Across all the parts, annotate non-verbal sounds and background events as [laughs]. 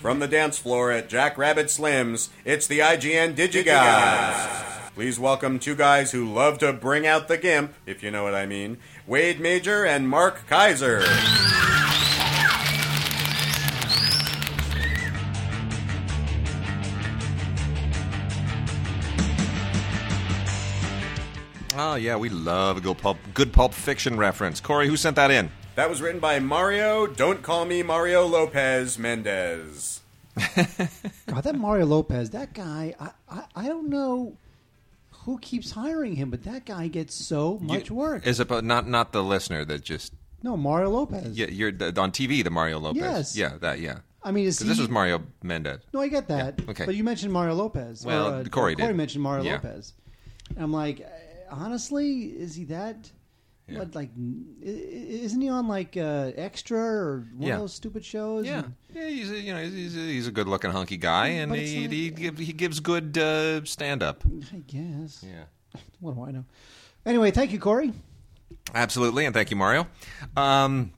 From the dance floor at Jack Rabbit Slim's, it's the IGN Digigods. Please welcome two guys who love to bring out the gimp, if you know what I mean Wade Major and Mark Kaiser. Oh yeah, we love a good pulp, good pulp fiction reference. Corey, who sent that in? That was written by Mario, don't call me Mario Lopez Mendez. [laughs] God, that Mario Lopez, that guy, I, I, I don't know who keeps hiring him, but that guy gets so much You- work. Is it but not not the listener that just no, Mario Lopez. yeah you're the, on TV the Mario Lopez Yes. yeah that yeah I mean, is 'Cause he, this was Mario Mendez No, I get that. Yeah, okay. But you mentioned Mario Lopez. Well, or, uh, Corey did. mentioned Mario Yeah. Lopez. And I'm like, uh, honestly, is he that? Yeah. What like? Isn't he on like uh, Extra or one Yeah. of those stupid shows? yeah And- yeah he's a, you know he's a, he's a good looking hunky guy and he, like- he gives he gives good uh, stand up I guess. yeah [laughs] What do I know? Anyway, thank you, Corey. Absolutely, and thank you, Mario. Um,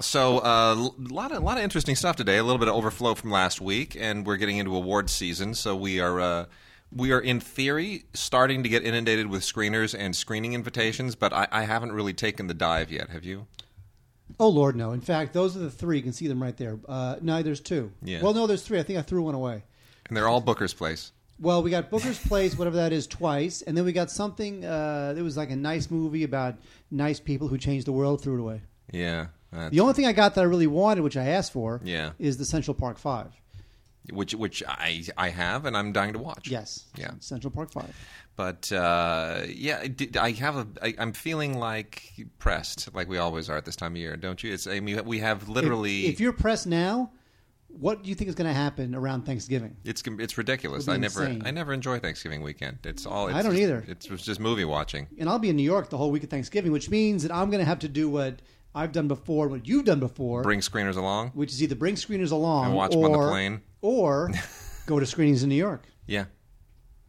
so, a uh, lot of lot of interesting stuff today. A little bit of overflow from last week, and we're getting into awards season. So we are uh, we are in theory starting to get inundated with screeners and screening invitations, but I, I haven't really taken the dive yet. Have you? Oh Lord, no. In fact, those are the three. You can see them right there. Uh, no, there's two. Yeah. Well, no, there's three. I think I threw one away. And they're all Booker's Place. Well, we got Booker's Place, whatever that is, twice, and then we got something. Uh, it was like a nice movie about nice people who changed the world. Threw it away. Yeah, The only thing I got that I really wanted, which I asked for, Yeah. is the Central Park Five. Which which I I have, and I'm dying to watch. Yes. Yeah. Central Park Five. But uh, yeah, I have a. I, I'm feeling like pressed, like we always are at this time of year, don't you? It's. I mean, we have literally. If, if you're pressed now, what do you think is going to happen around Thanksgiving? It's it's ridiculous. I never insane. I never enjoy Thanksgiving weekend. It's all. It's I don't just- either. It's just movie watching. And I'll be in New York the whole week of Thanksgiving, which means that I'm going to have to do what I've done before, what you've done before, Bring screeners along. which is either bring screeners along And watch or, them on the plane. Or go to screenings in New York. [laughs] Yeah,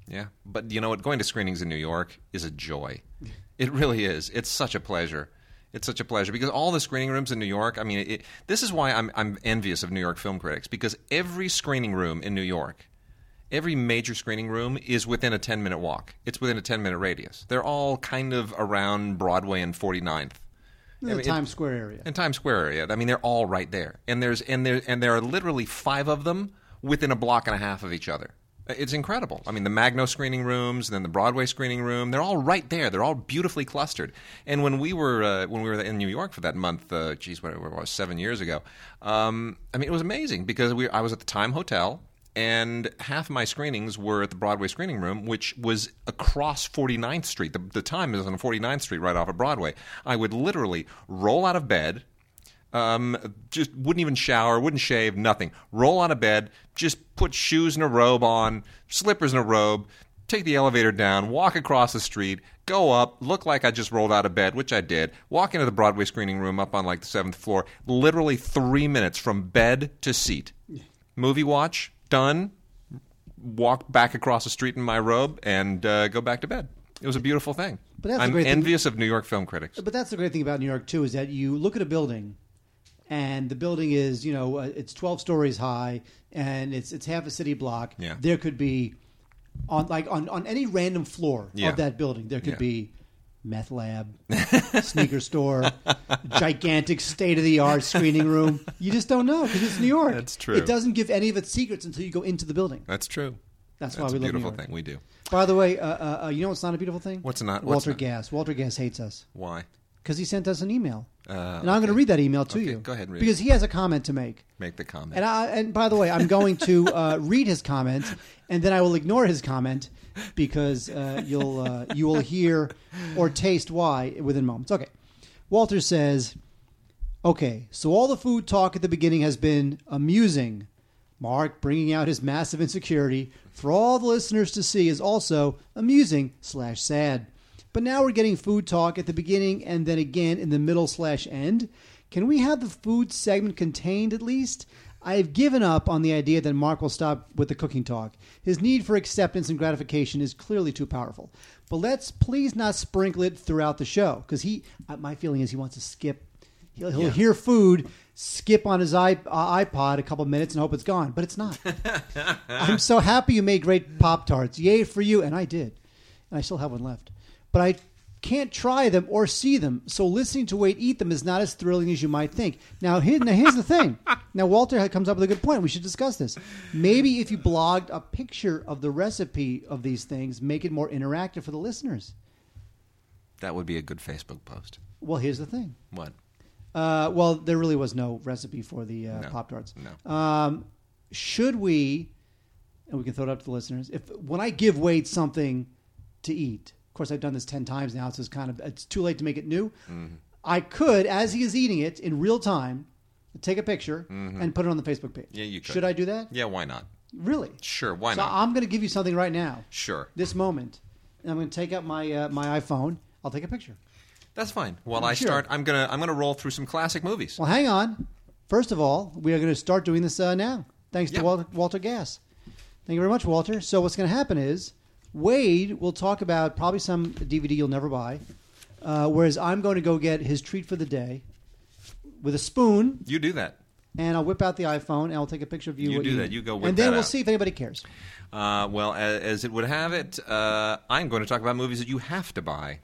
yeah. But you know what? Going to screenings in New York is a joy. It really is. It's such a pleasure. It's such a pleasure because all the screening rooms in New York. I mean, it, this is why I'm I'm envious of New York film critics because every screening room in New York. Every major screening room is within a 10 minute walk. It's within a 10 minute radius. They're all kind of around Broadway and 49th. In I the mean, it- Times Square area. in Times Square area. I mean, they're all right there, and there's and there and there are literally five of them within a block and a half of each other. It's incredible. I mean, the Magno screening rooms, and then the Broadway screening room. They're all right there. They're all beautifully clustered. And when we were uh, when we were in New York for that month, uh, geez, what, what was seven years ago? Um, I mean, it was amazing because we I was at the Time Hotel. And half my screenings were at the Broadway screening room, which was across 49th Street. The, the time is on 49th Street, right off of Broadway. I would literally roll out of bed, um, just wouldn't even shower, wouldn't shave, nothing. Roll out of bed, just put shoes and a robe on, slippers and a robe, take the elevator down, walk across the street, go up, look like I just rolled out of bed, which I did, walk into the Broadway screening room up on like the seventh floor, literally three minutes from bed to seat. Movie watch, done, walk back across the street in my robe, and uh, go back to bed. It was a beautiful thing. But that's I'm great thing- envious of New York film critics. But that's the great thing about New York too is that you look at a building, and the building is you know uh, it's twelve stories high, and it's it's half a city block. Yeah. There could be on like on on any random floor Yeah. of that building, there could Yeah. be meth lab, [laughs] sneaker store, gigantic state of the art screening room. You just don't know because it's New York. That's true. It doesn't give any of its secrets until you go into the building. That's true. That's, That's why we love New beautiful York. thing. We do. By the way, uh, uh, uh, you know what's not a beautiful thing? What's not- what's Walter not? Gas. Walter Gass hates us Why? because he sent us an email, Uh, and I'm going to read that email to Okay, you. go ahead and read because it. he has a comment to make. Make the comment. And I, and by the way, I'm going to uh, read his comment, and then I will ignore his comment because uh, you'll uh, you will hear or taste why within moments. Okay, Walter says, "Okay, so all the food talk at the beginning has been amusing. Mark bringing out his massive insecurity for all the listeners to see is also amusing slash sad. But now we're getting food talk at the beginning and then again in the middle slash end. Can we have the food segment contained at least? I've given up on the idea that Mark will stop with the cooking talk. His need for acceptance and gratification is clearly too powerful. But let's please not sprinkle it throughout the show because he. uh, My feeling is he wants to skip. He'll, he'll hear food, skip on his iP- uh, iPod a couple minutes, and hope it's gone, but it's not. [laughs] I'm so happy you made great Pop Tarts. Yay for you! And I did, and I still have one left. But I can't try them or see them, so listening to Wade eat them is not as thrilling as you might think. Now, here, now here's the thing. [laughs] Now, Walter comes up with a good point. We should discuss this. Maybe if you blogged a picture of the recipe of these things, make it more interactive for the listeners. That would be a good Facebook post. Well, here's the thing. What? Uh, well, there really was no recipe for the uh, No. Pop Tarts. No. Um, should we, and we can throw it up to the listeners, if when I give Wade something to eat, of course I've done this ten times now, so it's kind of it's too late to make it new. Mm-hmm. I could, as he is eating it in real time, take a picture and put it on the Facebook page. Mm-hmm. Yeah, you could. Should I do that? Yeah, why not? Really? Sure, why so not? I'm going to give you something right now, Sure. this moment, and I'm going to take out my uh, my iPhone. I'll take a picture. That's fine. While I Sure. start, I'm gonna I'm gonna roll through some classic movies. Well, hang on. First of all, we are going to start doing this uh, now, thanks Yeah. to Walter, Walter Gass. Thank you very much, Walter. So, what's going to happen is Wade will talk about probably some DVD you'll never buy, uh, whereas I'm going to go get his treat for the day with a spoon, You do that. and I'll whip out the iPhone and I'll take a picture of you. You what do that. eat. You go whip and then that we'll out. see if anybody cares. Uh, well, as, as it would have it, uh, I'm going to talk about movies that you have to buy.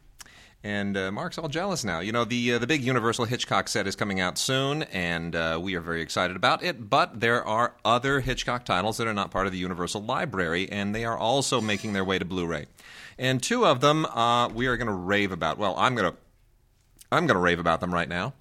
And uh, Mark's all jealous now. You know, the uh, the big Universal Hitchcock set is coming out soon, and uh, we are very excited about it. But there are other Hitchcock titles that are not part of the Universal library, and they are also making their way to Blu-ray. And two of them uh, we are going to rave about. Well, I'm going to I'm going to rave about them right now.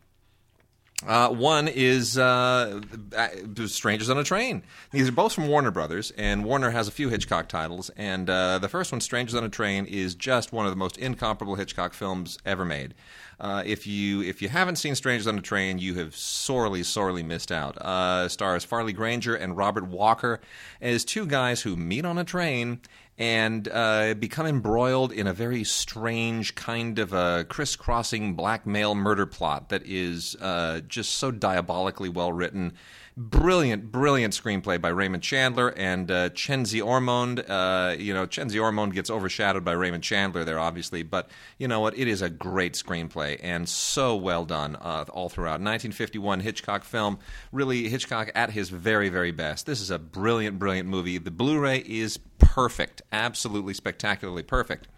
Uh, one is uh, uh, Strangers on a Train. These are both from Warner Brothers, and Warner has a few Hitchcock titles. And uh, the first one, Strangers on a Train, is just one of the most incomparable Hitchcock films ever made. Uh, if you if you haven't seen Strangers on a Train, you have sorely sorely missed out. Uh, stars Farley Granger and Robert Walker as two guys who meet on a train and uh, become embroiled in a very strange kind of a crisscrossing blackmail murder plot that is uh, just so diabolically well written. Brilliant, brilliant screenplay by Raymond Chandler and uh, Czenzi Ormonde. Uh, you know, Czenzi Ormonde gets overshadowed by Raymond Chandler there, obviously, but you know what? It is a great screenplay and so well done uh, all throughout. 1951 Hitchcock film, really Hitchcock at his very, very best. This is a brilliant, brilliant movie. The Blu-ray is perfect, absolutely spectacularly perfect.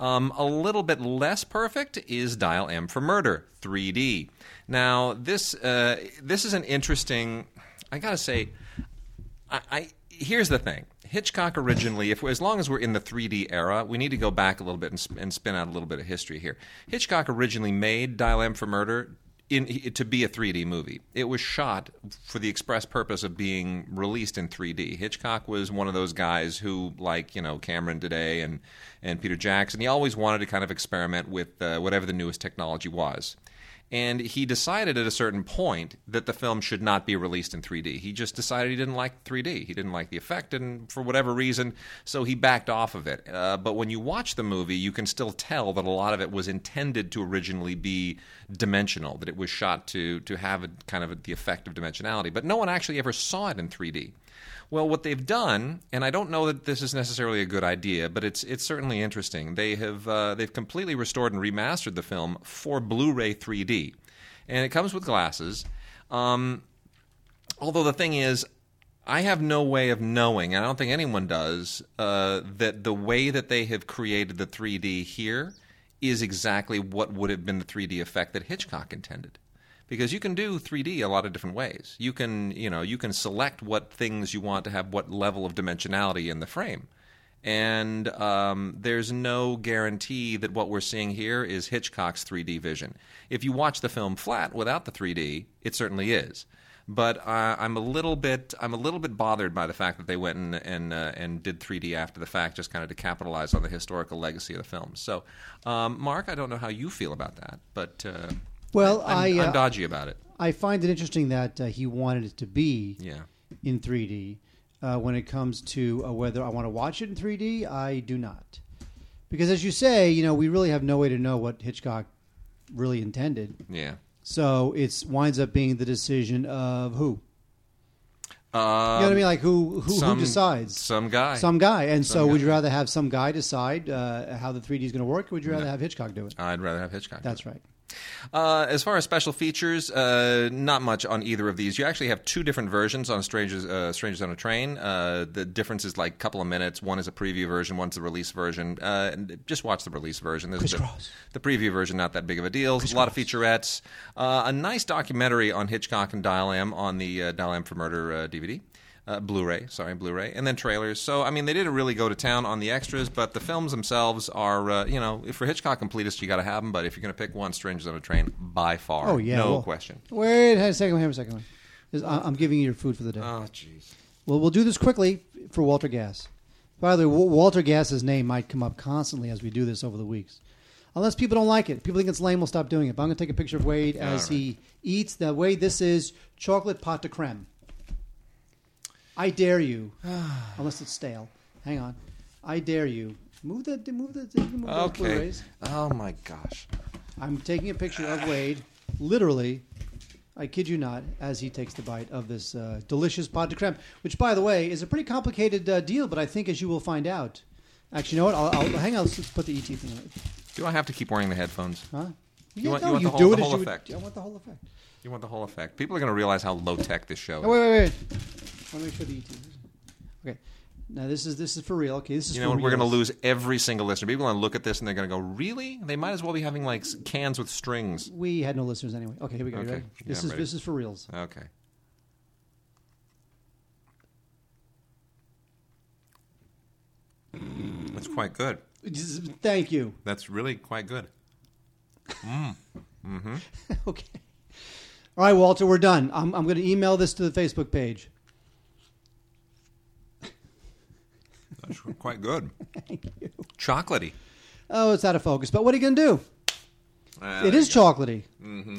Um, a little bit less perfect is Dial M for Murder 3D. Now this uh, this is an interesting. I gotta say, I, I here's the thing. Hitchcock originally, if as long as we're in the 3D era, we need to go back a little bit and, and spin out a little bit of history here. Hitchcock originally made Dial M for Murder in, to be a 3D movie. It was shot for the express purpose of being released in 3D. Hitchcock was one of those guys who, like you know Cameron today and and Peter Jackson, he always wanted to kind of experiment with uh, whatever the newest technology was. And he decided at a certain point that the film should not be released in 3D. He just decided he didn't like 3D. He didn't like the effect, and for whatever reason, so he backed off of it. Uh, but when you watch the movie, you can still tell that a lot of it was intended to originally be dimensional, that it was shot to, to have a, kind of the effect of dimensionality. But no one actually ever saw it in 3D. Well, what they've done, and I don't know that this is necessarily a good idea, but it's it's certainly interesting. They have uh, they've completely restored and remastered the film for Blu-ray 3D, and it comes with glasses. Um, although the thing is, I have no way of knowing, and I don't think anyone does, uh, that the way that they have created the 3D here is exactly what would have been the 3D effect that Hitchcock intended because you can do 3D a lot of different ways. You can, you know, you can select what things you want to have what level of dimensionality in the frame. And um, there's no guarantee that what we're seeing here is Hitchcock's 3D vision. If you watch the film flat without the 3D, it certainly is. But uh, I'm a little bit I'm a little bit bothered by the fact that they went and and, uh, and did 3D after the fact, just kind of to capitalize on the historical legacy of the film. So, um, Mark, I don't know how you feel about that, but uh, Well, I'm, I, uh, I'm dodgy about it. I find it interesting that uh, he wanted it to be Yeah. in 3D. Uh, when it comes to uh, whether I want to watch it in 3D, I do not. Because as you say, you know, we really have no way to know what Hitchcock really intended. Yeah. So it winds up being the decision of who. Um, You know what I mean? Like who who, some- who decides? Some guy. Some guy. And so, would you rather have some guy decide uh, how the 3D is going to work, or would you rather have Hitchcock do it? I'd rather have Hitchcock. That's right. Uh, as far as special features, uh, not much on either of these. You actually have two different versions on Strangers, uh, Strangers on a Train. Uh, the difference is like a couple of minutes. One is a preview version, one's the release version. Uh, and just watch the release version. There's the, the preview version, not that big of a deal. a lot of featurettes. Uh, a nice documentary on Hitchcock and Dial M on the uh, Dial M for Murder uh, DVD. Uh, Blu-ray, sorry, Blu-ray, and then trailers. So, I mean, they didn't really go to town on the extras, but the films themselves are, uh, you know, if for Hitchcock completists, you got to have them. But if you're going to pick one, Strangers on a Train, by far, Oh yeah, no well- question. Wait, a second, hang a second. I'm giving you your food for the day. Oh, jeez. Well, we'll do this quickly for Walter Gass. By the way, Walter Gass's name might come up constantly as we do this over the weeks. Unless people don't like it. People think it's lame, we'll stop doing it. But I'm going to take a picture of Wade as right. he eats. The way this is chocolate pot de creme. I dare you, [sighs] unless it's stale. Hang on. I dare you. Move the move the, move those Okay. Blu-rays. Oh my gosh. I'm taking a picture of Wade, literally, I kid you not, as he takes the bite of this uh, delicious pot de creme, which, by the way, is a pretty complicated uh, deal, but I think, as you will find out. Actually, you know what? I'll, I'll hang on. Let's put the ET thing on. Do I have to keep wearing the headphones? Huh? You want- you want the whole- the whole effect. I want the whole effect. You want the whole effect. People are going to realize how low tech this show is. Oh, wait, wait, wait. Let me make sure the ET. Okay. Now this is this is for real. Okay, this is You for know, real. we're going to lose every single listener. People are going to look at this and they're going to go, "Really? They might as well be having like cans with strings." We had no listeners anyway. Okay, here we go. Okay. Yeah, This I'm is ready. this is for reals. Okay. That's quite good. Thank you. That's really quite good. mm-hmm [laughs] Okay. All right, Walter, we're done. I'm, I'm going to email this to the Facebook page. That's quite good. [laughs] Thank you. Chocolatey. Oh, it's out of focus. But what are you going to do? Uh, it is chocolatey. Mm-hmm.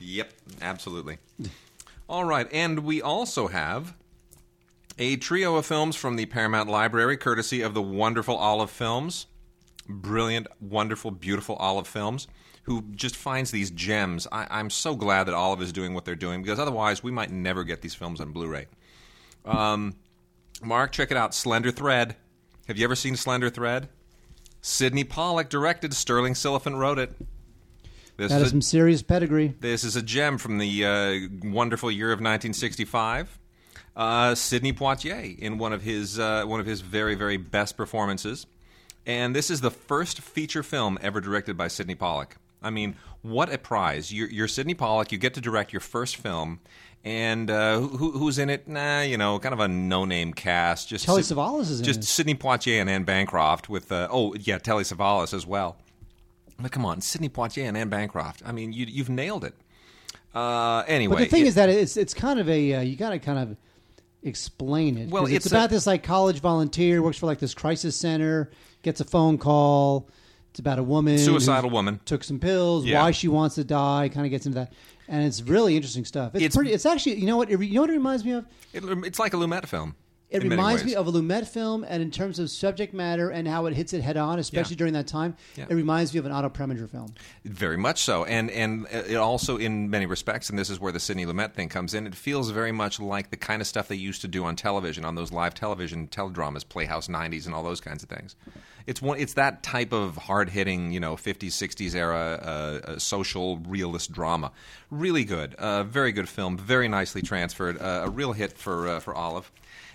Yep, absolutely. All right, and we also have a trio of films from the Paramount Library, courtesy of the wonderful Olive Films. Brilliant, wonderful, beautiful Olive Films, who just finds these gems. I, I'm so glad that Olive is doing what they're doing because otherwise we might never get these films on Blu ray. Um, Mark, check it out Slender Thread. Have you ever seen Slender Thread? Sydney Pollack directed, Sterling Silliphant wrote it. This That is is a- some serious pedigree. this is a gem from the uh, wonderful year of 1965. Uh, Sidney Poitier in one of his uh, one of his very very best performances, and this is the first feature film ever directed by Sydney Pollack. I mean, what a prize! You're, you're Sydney Pollack. You get to direct your first film, and uh, who, who's in it? Nah, you know, kind of a no-name cast. Just Telly Sid- Savalas is in just it. Sidney Poitier and Anne Bancroft with uh, oh yeah, Telly Savalas as well. But come on, Sidney Poitier and Anne Bancroft. I mean, you, you've nailed it. Uh, anyway, But the thing it- is that it's it's kind of a uh, you got to kind of explain it. Well, it's, it's about a- this like college volunteer works for like this crisis center, gets a phone call. It's about a woman, Suicidal woman. took some pills, Yeah. why she wants to die. Kind of gets into that, and it's really interesting stuff. It's, It's- pretty. It's actually you know what it, you know what it reminds me of. it, it's like a Lumet film. It reminds me of a Lumet film, and in terms of subject matter and how it hits it head on, especially Yeah. during that time, Yeah. it reminds me of an Otto Preminger film. Very much so, and and it also in many respects, and this is where the Sidney Lumet thing comes in. It feels very much like the kind of stuff they used to do on television, on those live television teledramas, Playhouse '90s, and all those kinds of things. It's one. It's that type of hard hitting, you know, '50s '60s era uh, uh, social realist drama. Really good, uh, very good film, very nicely transferred, uh, a real hit for uh, for Olive.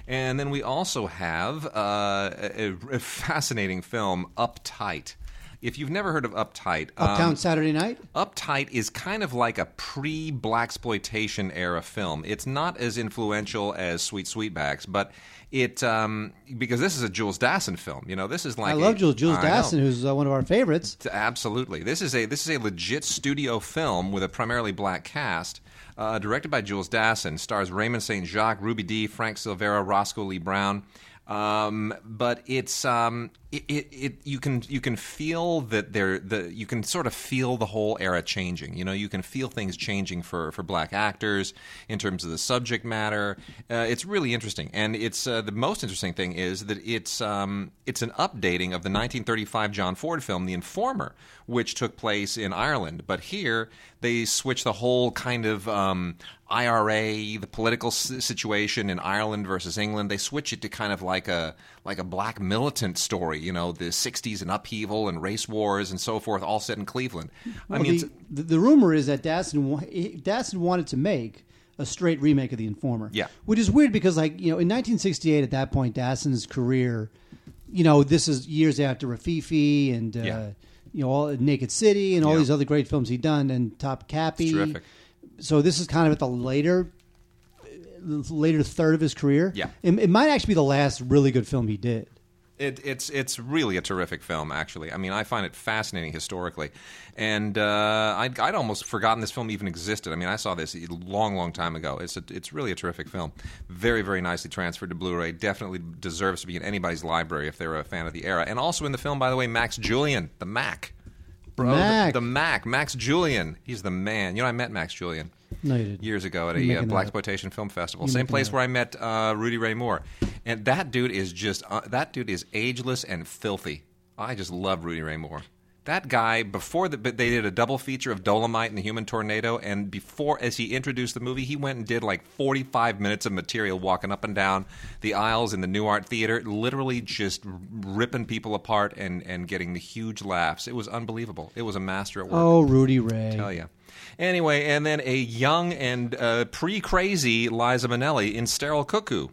And then we also have uh, a, a fascinating film, Uptight. If you've never heard of Uptight, um, Uptown Saturday Night. Uptight is kind of like a pre black exploitation era film. It's not as influential as Sweet Sweetbacks, but it um, because this is a Jules Dassin film. You know, this is like I love a- Jules Jules I know. Dassin, who's uh, one of our favorites. Absolutely, this is a this is a legit studio film with a primarily black cast. Uh, directed by Jules Dassin, stars Raymond St. Jacques, Ruby Dee, Frank Silvera, Roscoe Lee Browne. Um, but it's um, it, it, you can you can feel that there the you can sort of feel the whole era changing. You know, you can feel things changing for for black actors in terms of the subject matter. Uh, it's really interesting, and it's uh, the most interesting thing is that it's um, it's an updating of the 1935 John Ford film, The Informer, which took place in Ireland. But here they switch the whole kind of um, IRA, the political situation in Ireland versus England. They switch it to kind of like a like a black militant story You know, the '60s and upheaval and race wars and so forth, all set in Cleveland. I mean, the, the, the rumor is that Dassin wa- Dassin wanted to make a straight remake of The Informer. Yeah. which is weird because, like, you know, in 1968, at that point, Dassin's career, you know, this is years after Rififi and uh, Yeah. you know, all Naked City and all Yeah. these other great films he'd done, and Topkapi. So this is kind of at the later. Later third of his career, Yeah. it, it might actually be the last really good film he did. It, it's it's really a terrific film, actually. I mean, I find it fascinating historically, and uh, I'd, I'd almost forgotten this film even existed. I mean, I saw this a long, long time ago. It's a, it's really a terrific film. Very, very nicely transferred to Blu-ray. Definitely deserves to be in anybody's library if they're a fan of the era. And also in the film, by the way, Max Julien, the Mack, bro, the- Mack. The, Mack, Max Julien. He's the man. You know, I met Max Julien No, you years ago at You're a uh, black exploitation film festival. You're Same place where I met uh, Rudy Ray Moore, and that dude is just uh, that dude is ageless and filthy. I just love Rudy Ray Moore. That guy before the, they did a double feature of Dolomite and the Human Tornado, and before as he introduced the movie, he went and did like forty five minutes of material walking up and down the aisles in the Nuart Theater, literally just ripping people apart and and getting the huge laughs. It was unbelievable. It was a master at work. Oh, Rudy Ray. Tell ya. Anyway, and then a young and uh, pre-crazy Liza Minnelli in Sterile Cuckoo.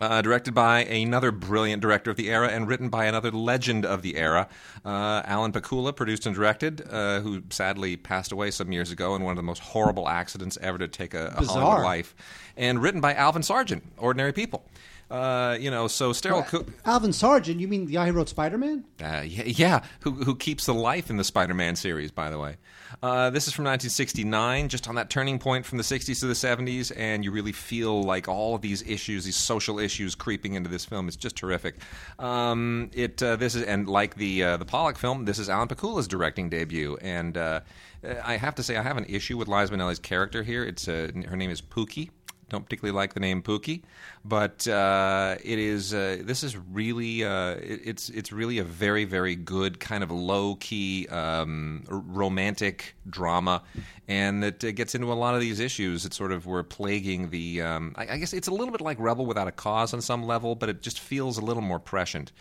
Uh, directed by another brilliant director of the era and written by another legend of the era, uh, Alan Pakula, produced and directed, uh, who sadly passed away some years ago in one of the most horrible accidents ever to take a, a Hollywood life, and written by Alvin Sargent, Ordinary People. Uh, you know, so Sterile Cuckoo. Alvin Sargent, you mean the guy who wrote Spider Man? Uh, yeah, yeah, who, who keeps the life in the Spider-Man series, by the way. Uh, this is from 1969, just on that turning point from the 60s to the 70s, and you really feel like all of these issues, these social issues, creeping into this film. It's just terrific. Um, it uh, this is and like the uh, the Pollack film, this is Alan Pakula's directing debut, and uh, I have to say I have an issue with Liza Minnelli's character here. It's uh, her name is Pookie don't particularly like the name Pookie, but uh, it is. Uh, this is really. Uh, it, it's it's really a very very good kind of low key um, romantic drama, and that uh, gets into a lot of these issues that sort of were plaguing the. Um, I, I guess it's a little bit like Rebel Without a Cause on some level, but it just feels a little more prescient.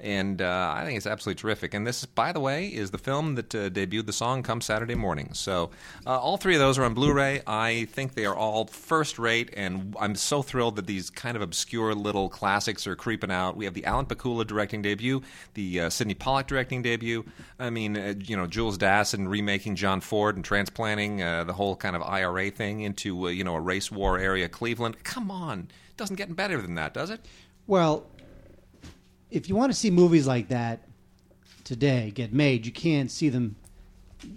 And uh, I think it's absolutely terrific. And this, by the way, is the film that uh, debuted the song come Saturday morning. So uh, all three of those are on Blu-ray. I think they are all first-rate, and I'm so thrilled that these kind of obscure little classics are creeping out. We have the Alan Pakula directing debut, the uh, Sydney Pollack directing debut. I mean, uh, you know, Jules Dassin remaking John Ford and transplanting uh, the whole kind of IRA thing into you know a race war area, Cleveland. Come on, it doesn't get better than that, does it? Well, if you want to see movies like that today get made, you can't see them.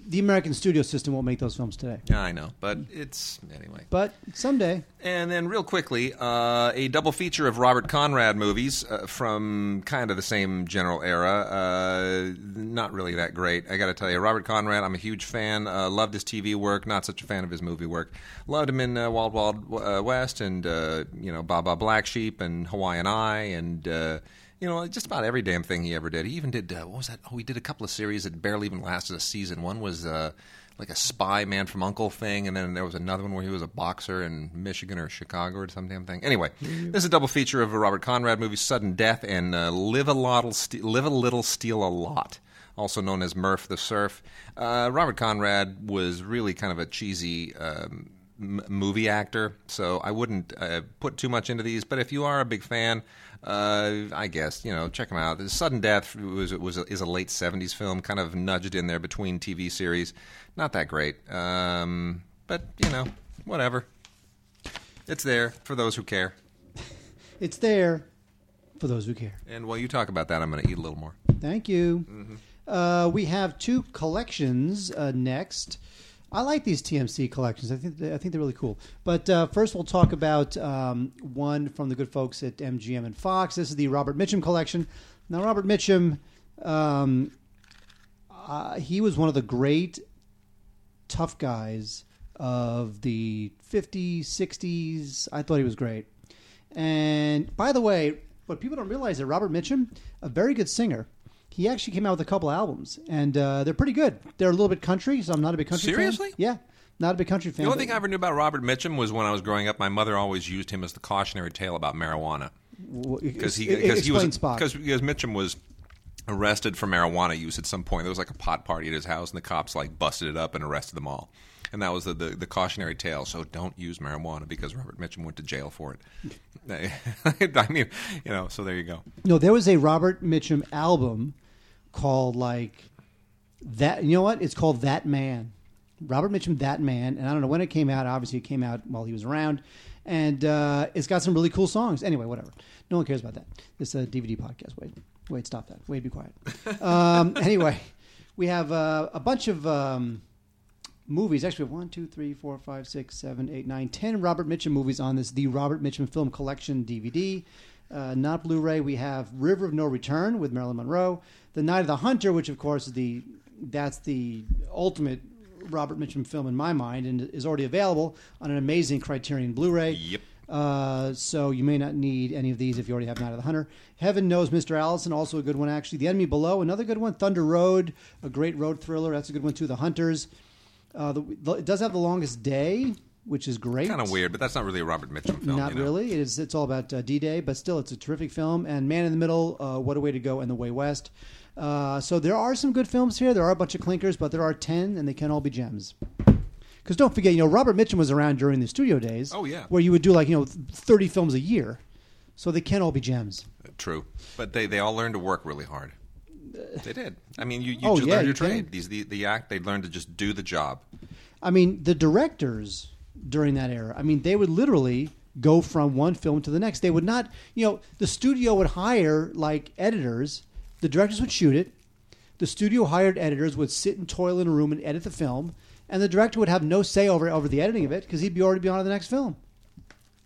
The American studio system won't make those films today. Yeah, I know, but it's anyway. But someday, And then, real quickly, uh, a double feature of Robert Conrad movies uh, from kind of the same general era. Uh, not really that great, I got to tell you. Robert Conrad, I'm a huge fan. Uh, loved his TV work. Not such a fan of his movie work. Loved him in uh, Wild Wild uh, West and uh, you know Baa Baa Black Sheep and Hawaiian Eye and. You know, just about every damn thing he ever did. He even did uh, what was that? Oh, he did a couple of series that barely even lasted a season. One was uh, like a spy man from Uncle thing, and then there was another one where he was a boxer in Michigan or Chicago or some damn thing. Anyway, this is a double feature of a Robert Conrad movie, Sudden Death, and uh, Live a Little, Ste- Live a Little, Steal a Lot. Also known as Murph the Surf. Uh, Robert Conrad was really kind of a cheesy um, m- movie actor, so I wouldn't uh, put too much into these. But if you are a big fan, uh, I guess you know check them out. The Sudden Death was was a, is a late '70s film, kind of nudged in there between TV series. Not that great, um, but you know whatever. It's there for those who care. [laughs] it's there for those who care. And while you talk about that, I'm going to eat a little more. Thank you. Mm-hmm. Uh, we have two collections uh, next. I like these TMC collections. I think they, I think they're really cool. But uh, first, we'll talk about um, one from the good folks at MGM and Fox. This is the Robert Mitchum collection. Now, Robert Mitchum, um, uh, he was one of the great tough guys of the 50s, 60s. I thought he was great. And by the way, what people don't realize is that Robert Mitchum, a very good singer, he actually came out with a couple albums, and uh, they're pretty good. They're a little bit country, so I'm not a big country Seriously? fan. Yeah, not a big country fan. The only thing I ever knew about Robert Mitchum was when I was growing up. My mother always used him as the cautionary tale about marijuana because he he was because because Mitchum was arrested for marijuana use at some point. There was like a pot party at his house, and the cops like busted it up and arrested them all. And that was the, the, the cautionary tale. So don't use marijuana because Robert Mitchum went to jail for it. [laughs] I mean, you know, so there you go. No, there was a Robert Mitchum album called like that. You know what? It's called That Man. Robert Mitchum, That Man, and I don't know when it came out. Obviously, it came out while he was around, and uh, it's got some really cool songs. Anyway, whatever. No one cares about that. This is a DVD podcast. Wait, wait, stop that. Wait, be quiet. [laughs] um, anyway, we have uh, a bunch of. Um, movies. Actually, one, two, three, four, five, six, seven, eight, nine, ten Robert Mitchum movies on this the Robert Mitchum Film Collection DVD. Uh, not Blu-ray. We have River of No Return with Marilyn Monroe, The Night of the Hunter, which of course is the that's the ultimate Robert Mitchum film in my mind, and is already available on an amazing Criterion Blu-ray. Yep. Uh, so you may not need any of these if you already have Night of the Hunter. Heaven Knows Mr. Allison, also a good one actually. The Enemy Below, another good one. Thunder Road, a great road thriller. That's a good one too. The Hunters. Uh, the, the, it does have the longest day, which is great. Kind of weird, but that's not really a Robert Mitchum film. Not you know? really. It is. It's all about uh, D-Day, but still, it's a terrific film. And Man in the Middle, uh, What a Way to Go, and The Way West. Uh, so there are some good films here. There are a bunch of clinkers, but there are ten, and they can all be gems. Because don't forget, you know, Robert Mitchum was around during the studio days. Oh, yeah. where you would do like you know thirty films a year. So they can all be gems. True, but they, they all learned to work really hard. They did. I mean, you, you Oh, just yeah, learn your you can. trade. These the, the act they learned to just do the job. I mean, the directors during that era, I mean, they would literally go from one film to the next. They would not, you know, the studio would hire like editors, the directors would shoot it, the studio hired editors would sit and toil in a room and edit the film, and the director would have no say over over the editing of it because he'd be already be on to the next film.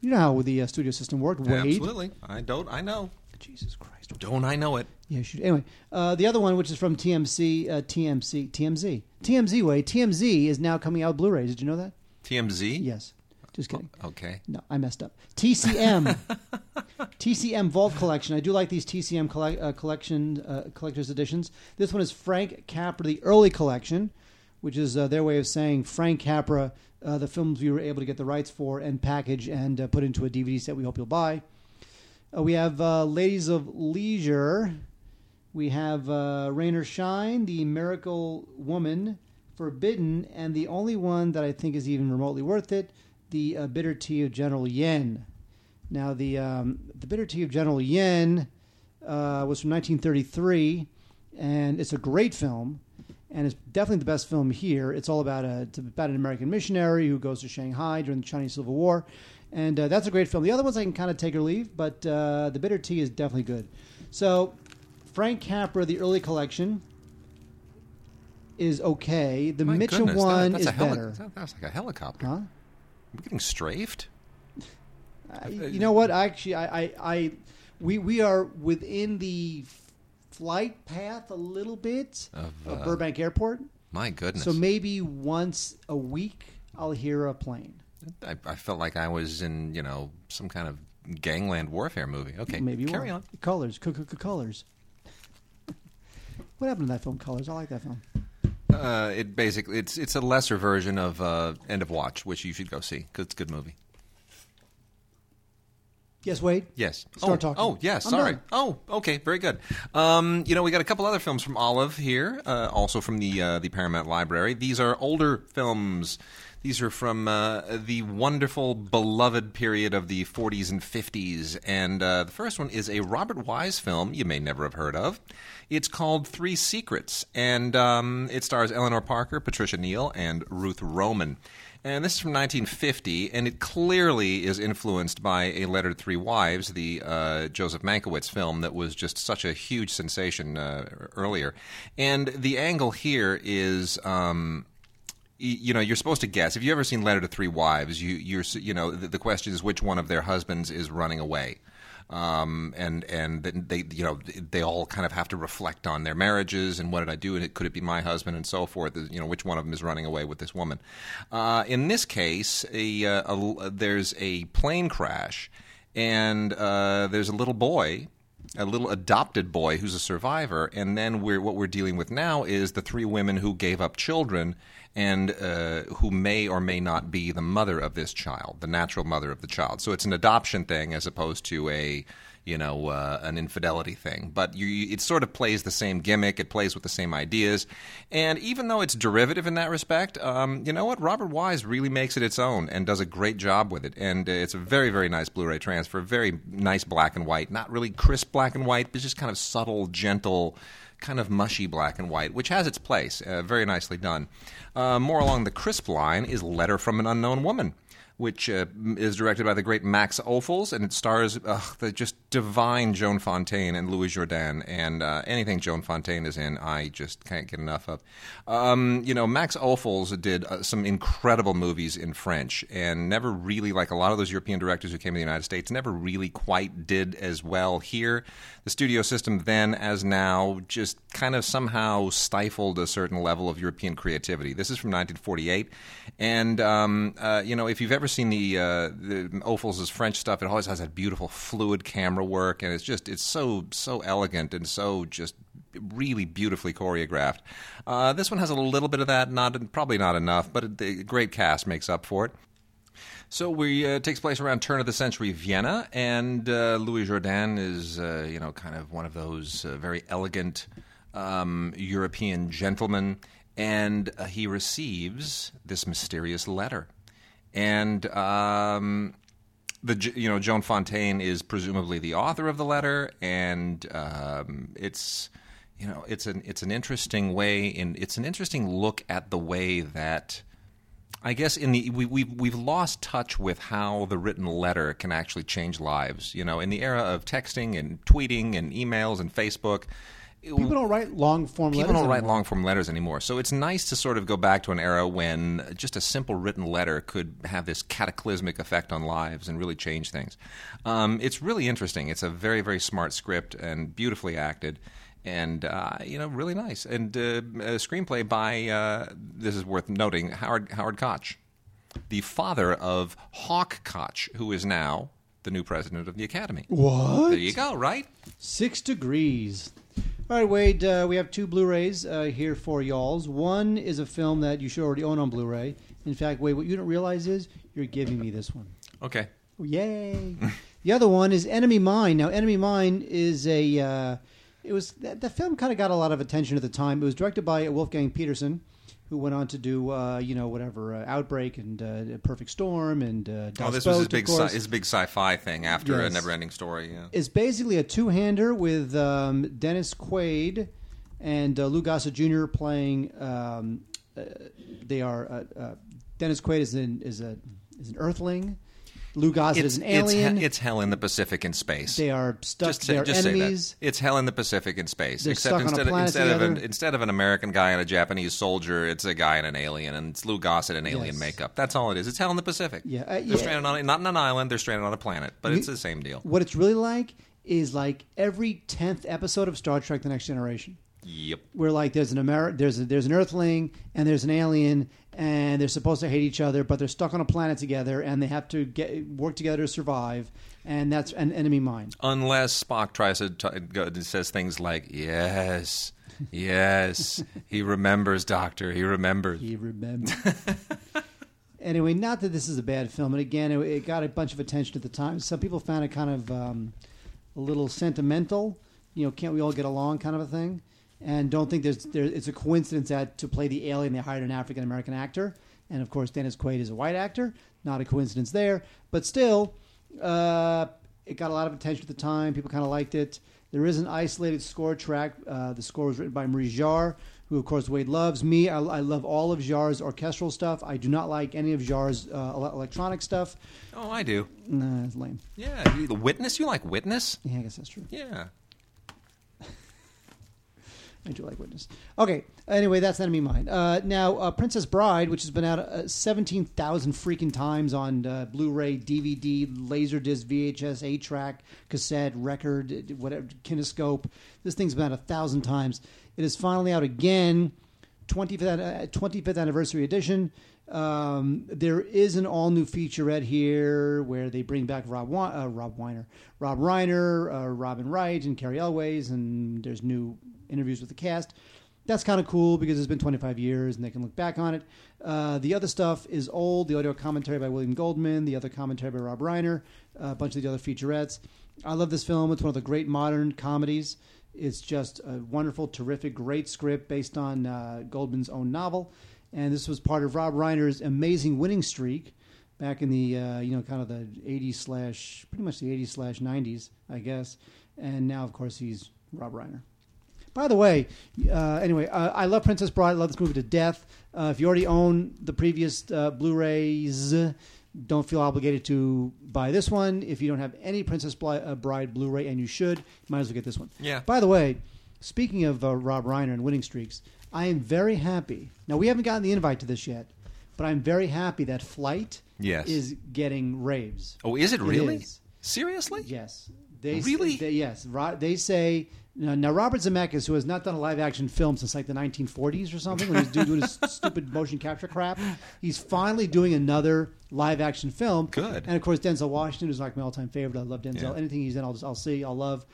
You know how the uh, studio system worked, Wade. Absolutely, I don't. I know. Jesus Christ. Don't I know it? Yeah, shoot. Anyway, uh, the other one, which is from TMC, uh, TMC, TMZ, TMZ way, TMZ is now coming out Blu-ray. Did you know that? TMZ. Yes. Just kidding. Okay. No, I messed up. TCM, [laughs] TCM Vault Collection. I do like these TCM uh, collection uh, collector's editions. This one is Frank Capra, the early collection, which is uh, their way of saying Frank Capra, uh, the films we were able to get the rights for and package and uh, put into a DVD set. We hope you'll buy. Uh, we have uh, Ladies of Leisure. We have uh, Rain or Shine, The Miracle Woman, Forbidden, and the only one that I think is even remotely worth it, The uh, Bitter Tea of General Yen. Now, the um, the Bitter Tea of General Yen uh, was from 1933, and it's a great film, and it's definitely the best film here. It's all about a it's about an American missionary who goes to Shanghai during the Chinese Civil War, and uh, that's a great film. The other ones I can kind of take or leave, but uh, the Bitter Tea is definitely good. So, Frank Capra, the early collection, is okay. The My Mitchum goodness, that- one that's is a heli- better. that- That's like a helicopter. Huh? We're getting strafed. I- you know what? Actually, I, I, I, we we are within the flight path a little bit Of, of uh, Burbank Airport. My goodness. So maybe once a week I'll hear a plane. I, I felt like I was in you know some kind of gangland warfare movie. Okay, maybe carry on. Colors, colors. [laughs] What happened to that film, Colors? I like that film. Uh, it basically it's it's a lesser version of uh, End of Watch, which you should go see because it's a good movie. Yes, Wade. Yes. Start oh, talking. Oh, yes. Sorry. done. Oh, okay. Very good. Um, you know, we got a couple other films from Olive here, uh, also from the uh, the Paramount Library. These are older films. These are from uh, the wonderful, beloved period of the 40s and 50s. And uh, the first one is a Robert Wise film you may never have heard of. It's called Three Secrets, and um, it stars Eleanor Parker, Patricia Neal, and Ruth Roman. And this is from 1950, and it clearly is influenced by A Letter to Three Wives, the uh, Joseph Mankiewicz film that was just such a huge sensation uh, earlier. And the angle here is. Um, you know, you're supposed to guess. If you've ever seen Letter to Three Wives, you, you're, you know, the, the question is which one of their husbands is running away, um, and and they, you know, they all kind of have to reflect on their marriages and what did I do, and it, could it be my husband, and so forth. You know, which one of them is running away with this woman? Uh, in this case, a, uh, a, there's a plane crash, and uh, there's a little boy a little adopted boy who's a survivor, and then we're what we're dealing with now is the three women who gave up children and uh, who may or may not be the mother of this child, the natural mother of the child. So it's an adoption thing as opposed to a you know, uh, an infidelity thing. But you, it sort of plays the same gimmick. It plays with the same ideas, and even though it's derivative in that respect, um, you know what? Robert Wise really makes it its own and does a great job with it. And it's a very, very nice Blu-ray transfer. Very nice black and white. Not really crisp black and white, but just kind of subtle, gentle kind of mushy black and white, which has its place. Uh, very nicely done. Uh, more along the crisp line is Letter from an Unknown Woman. Which uh, is directed by the great Max Ophuls, and it stars uh, the just divine Joan Fontaine and Louis Jourdan, and uh, anything Joan Fontaine is in, I just can't get enough of. Um, you know, Max Ophuls did uh, some incredible movies in French, and never really, like a lot of those European directors who came to the United States, never really quite did as well here. The studio system then, as now, just kind of somehow stifled a certain level of European creativity. This is from 1948, and um, uh, you know, if you've ever seen the uh, the Ophuls' French stuff, it always has that beautiful fluid camera work, and it's just it's so so elegant and so just really beautifully choreographed. Uh, this one has a little bit of that, not probably not enough, but the great cast makes up for it. So we uh, takes place around turn of the century Vienna, and uh, Louis Jourdan is uh, you know kind of one of those uh, very elegant um, European gentlemen, and uh, he receives this mysterious letter, and. Um, the you know Joan Fontaine is presumably the author of the letter, and um, it's you know it's an it's an interesting way in it's an interesting look at the way that I guess in the we we've we've lost touch with how the written letter can actually change lives. You know, in the era of texting and tweeting and emails and Facebook. People don't write long form People letters. don't write anymore. long form letters anymore. So it's nice to sort of go back to an era when just a simple written letter could have this cataclysmic effect on lives and really change things. Um, it's really interesting. It's a very, very smart script and beautifully acted. And uh, you know, really nice. And uh, a screenplay by uh, this is worth noting Howard Howard Koch, the father of Hawk Koch, who is now the new president of the Academy. What? There you go. Right? Six degrees. All right, Wade. Uh, we have two Blu-rays uh, here for y'all's. One is a film that you should already own on Blu-ray. In fact, Wade, what you don't realize is you're giving me this one. Okay. Yay! [laughs] the other one is Enemy Mine. Now, Enemy Mine is a. Uh, it was that the film kind of got a lot of attention at the time. It was directed by Wolfgang Petersen, who went on to do uh, you know whatever uh, Outbreak and uh, Perfect Storm and uh, Das Oh, this Boot, was his big, sci- his big sci-fi thing after a never-ending story. Yeah. It's basically a two-hander with um, Dennis Quaid and uh, Lou Gossett Jr. playing. Um, uh, they are uh, uh, Dennis Quaid is an is a is an Earthling. Lou Gossett It's, is an it's, alien. it's hell in the Pacific in space. they are stuck. just say, just say enemies. that. It's hell in the Pacific in space. They're Except stuck on a instead, of, planet instead of an instead of an American guy and a Japanese soldier, it's a guy and an alien, and it's Lou Gossett and alien Yes. makeup. That's all it is. It's hell in the Pacific. Yeah, uh, they're yeah. stranded on not on an island. They're stranded on a planet, but You- it's the same deal. What it's really like is like every tenth episode of Star Trek: The Next Generation. Yep. where like there's an Ameri- there's a, there's an Earthling and there's an alien and they're supposed to hate each other, but they're stuck on a planet together and they have to get work together to survive, and that's an enemy mine. Unless Spock tries to t- go, says things like "Yes, yes, he remembers, Doctor. He remembers." He remembers. [laughs] anyway, not that this is a bad film, and again, it, it got a bunch of attention at the time. Some people found it kind of um, a little sentimental. You know, can't we all get along, kind of a thing. And don't think there's there. It's a coincidence that to play the alien they hired an African American actor, and of course Dennis Quaid is a white actor. Not a coincidence there, but still, uh, it got a lot of attention at the time. People kind of liked it. There is an isolated score track. Uh, the score was written by Maurice Jarre, who, of course, Wade loves. Me, I, I love all of Jarre's orchestral stuff. I do not like any of Jarre's uh, electronic stuff. Oh, I do. Nah, it's lame. Yeah, you- the Witness. You like Witness? Yeah, I guess that's true. Yeah. I do like Witness. Okay. Anyway, that's Enemy Mine. Uh, now, uh, Princess Bride, which has been out uh, 17,000 freaking times on uh, Blu-ray, DVD, Laserdisc, VHS, 8-track, cassette, record, whatever, kinescope. This thing's been out a thousand times. It is finally out again, 25th, uh, 25th anniversary edition. Um, there is an all-new featurette here where they bring back Rob, uh, Rob Weiner, Rob Reiner, uh, Robin Wright, and Cary Elwes, and there's new interviews with the cast. that's kind of cool because it's been 25 years and they can look back on it. Uh, the other stuff is old. The audio commentary by William Goldman, the other commentary by Rob Reiner, a bunch of the other featurettes. I love this film. It's one of the great modern comedies. It's just a wonderful, terrific, great script based on uh, Goldman's own novel, and this was part of Rob Reiner's amazing winning streak back in the uh, you know kind of the 80s slash pretty much the 80s slash 90s, I guess. And now, of course, he's Rob Reiner. By the way, uh, anyway, uh, I love Princess Bride. I love this movie to death. Uh, if you already own the previous uh, Blu-rays, don't feel obligated to buy this one. If you don't have any Princess uh, Bride Blu-ray, and you should, you might as well get this one. Yeah. By the way, speaking of uh, Rob Reiner and winning streaks, I am very happy. Now we haven't gotten the invite to this yet, but I'm very happy that Flight Yes. is getting raves. Oh, is it really? is. Seriously? Yes. They Really? They, yes. Ro- They say now, now Robert Zemeckis, who has not done a live action film since like the 1940s or something, when he's doing his [laughs] stupid motion capture crap, he's finally doing another live action film. Good. And of course, Denzel Washington is like my all time favorite. I love Denzel. Yeah. Anything he's in, I'll just, I'll see, I'll love.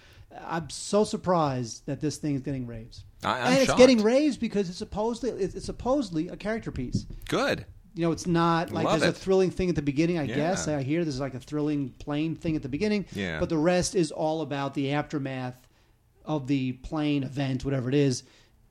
I'm so surprised that this thing is getting raves. I- I'm and it's getting raves because it's supposedly it's, it's supposedly a character piece Good. you know, it's not like Love there's a thrilling thing at the beginning. I Yeah. guess I hear there's like a thrilling plane thing at the beginning. Yeah. But the rest is all about the aftermath of the plane event, whatever it is,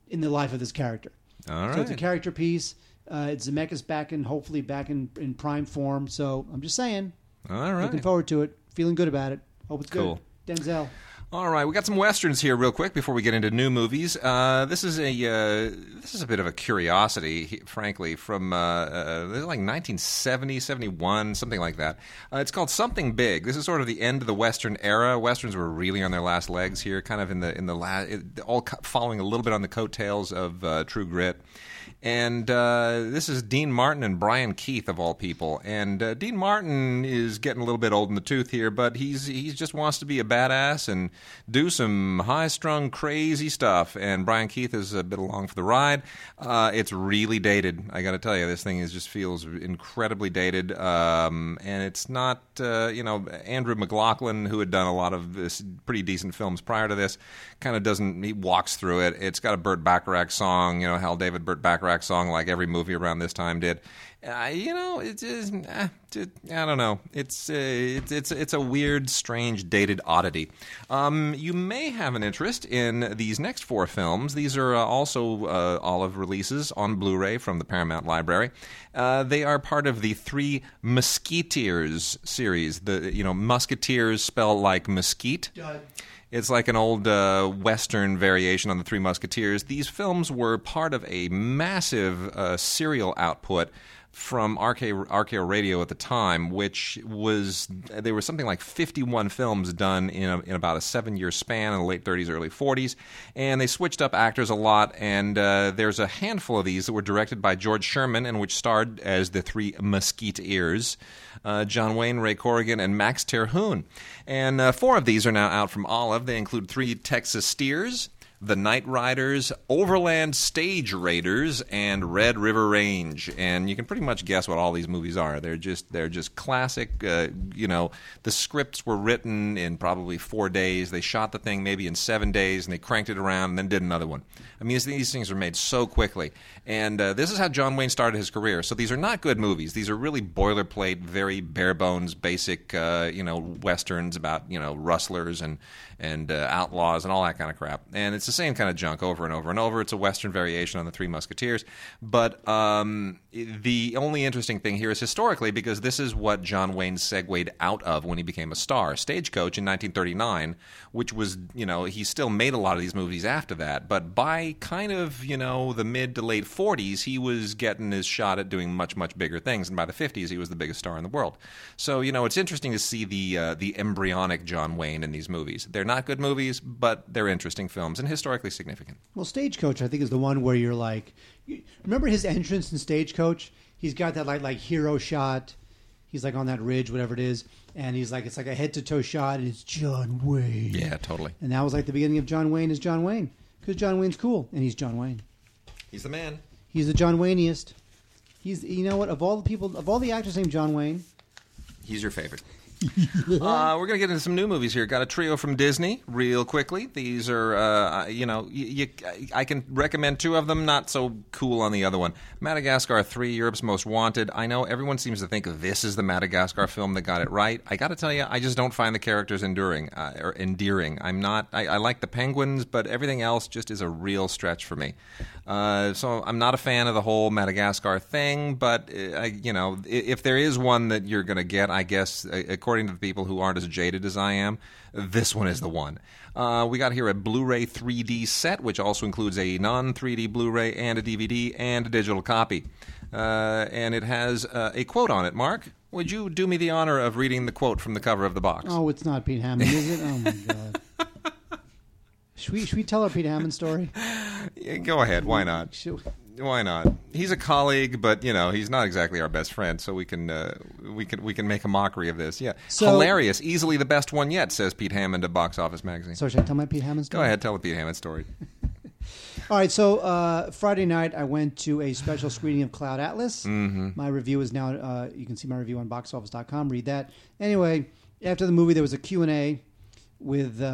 in the life of this character. All So it's a character piece. Uh, it's Zemeckis back in, hopefully back in, in prime form. So I'm just saying, All right. looking forward to it, feeling good about it. Hope it's Cool. good. Denzel. All right, we got some westerns here, real quick, before we get into new movies. Uh, this is a uh, this is a bit of a curiosity, frankly, from uh, uh, like 1970, 71, something like that. Uh, it's called Something Big. This is sort of the end of the western era. Westerns were really on their last legs here, kind of in the in the la- all following a little bit on the coattails of uh, True Grit. And uh, this is Dean Martin and Brian Keith of all people. And uh, Dean Martin is getting a little bit old in the tooth here, but he's he just wants to be a badass and do some high strung crazy stuff. And Brian Keith is a bit along for the ride. Uh, it's really dated. I got to tell you, this thing is just feels incredibly dated. Um, and it's not uh, you know Andrew McLaglen, who had done a lot of pretty decent films prior to this, kind of doesn't. He walks through it. It's got a Burt Bacharach song, you know, Hal David Burt Bacharach song, like every movie around this time did. Uh, you know, it's just, eh, just I don't know. It's uh, it's it's it's a weird, strange, dated oddity. Um, you may have an interest in these next four films. These are uh, also uh, olive releases on Blu-ray from the Paramount Library. Uh, they are part of the Three Mesquiteers series. The you know Mesquiteers spell like mesquite. It's like an old uh, Western variation on the Three Musketeers. These films were part of a massive uh, serial output from RK, RKO Radio at the time, which was there was something like 51 films done in, a, in about a seven year span in the late 30s, early 40s, and they switched up actors a lot. And uh, there's a handful of these that were directed by George Sherman and which starred as the three Mesquiteers uh, John Wayne, Ray Corrigan, and Max Terhune. And uh, four of these are now out from Olive. They include three Texas Steers, The Night Riders, Overland Stage Raiders, and Red River Range. And you can pretty much guess what all these movies are. They're just they're just classic. Uh, you know, the scripts were written in probably four days. They shot the thing maybe in seven days, and they cranked it around and then did another one. I mean, these, these things are made so quickly. And uh, this is how John Wayne started his career. So these are not good movies. These are really boilerplate, very bare bones, basic, uh, you know, westerns about you know rustlers and and uh, outlaws and all that kind of crap. And it's the same kind of junk over and over and over. It's a western variation on the Three Musketeers. But um, the only interesting thing here is historically because this is what John Wayne segued out of when he became a star. Stagecoach in 1939, which was you know he still made a lot of these movies after that, but by kind of you know the mid to late 40s, he was getting his shot at doing much much bigger things, and by the 50s, he was the biggest star in the world. So you know it's interesting to see the uh, the embryonic John Wayne in these movies. They're not good movies, but they're interesting films and historically significant. Well, Stagecoach, I think, is the one where you're like, you- remember his entrance in Stagecoach? He's got that like like hero shot. He's like on that ridge, whatever it is, and he's like it's like a head to toe shot, and it's John Wayne. Yeah, totally. And that was like the beginning of John Wayne as John Wayne because John Wayne's cool, and he's John Wayne. He's the man. He's the John Wayneist. He's you know what of all the people of all the actors named John Wayne, He's your favorite. [laughs] uh, we're going to get into some new movies here. Got a trio from Disney, real quickly. These are, uh, you know, I can recommend two of them. Not so cool on the other one. Madagascar Three, Europe's Most Wanted. I know everyone seems to think this is the Madagascar film that got it right. I got to tell you, I just don't find the characters enduring uh, or endearing. I'm not. I, I, like the penguins, but everything else just is a real stretch for me. Uh, so I'm not a fan of the whole Madagascar thing. But uh, you know, if there is one that you're going to get, I guess according to the people who aren't as jaded as I am, this one is the one. Uh, we got here a Blu ray 3D set, which also includes a non 3D Blu ray and a DVD and a digital copy. Uh, and it has uh, a quote on it. Mark, would you do me the honor of reading the quote from the cover of the box? Oh, it's not Pete Hammond, is it? Oh, my God. [laughs] Should we, should we tell our Pete Hammond story? Yeah, go ahead. Why not? Should, why not? He's a colleague, but you know he's not exactly our best friend, so we can uh, we can we can make a mockery of this. Yeah, So- hilarious, easily the best one yet, says Pete Hammond of Box Office Magazine. so should I tell my Pete Hammond story? Go ahead, tell the Pete Hammond story. [laughs] All right, so uh, Friday night I went to a special screening of Cloud Atlas. Mm-hmm. My review is now. Uh, you can see my review on boxoffice.com. Read that. Anyway, after the movie, there was a Q and A with uh,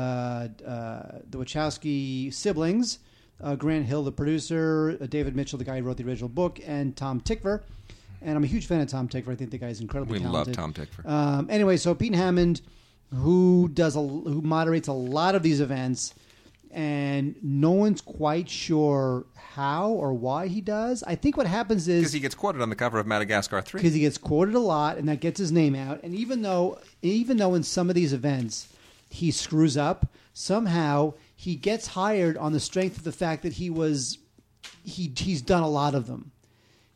uh, the Wachowski siblings, uh, Grant Hill, the producer, uh, David Mitchell, the guy who wrote the original book, and Tom Tykwer. And I'm a huge fan of Tom Tykwer. I think the guy's incredibly We talented. love Tom Tykwer. Um, anyway, so Pete Hammond, who does a, who moderates a lot of these events, and no one's quite sure how or why he does. I think what happens is Because he gets quoted on the cover of Madagascar Three. because he gets quoted a lot, and that gets his name out. And even though even though in some of these events he screws up, somehow he gets hired on the strength of the fact that he was he he's done a lot of them.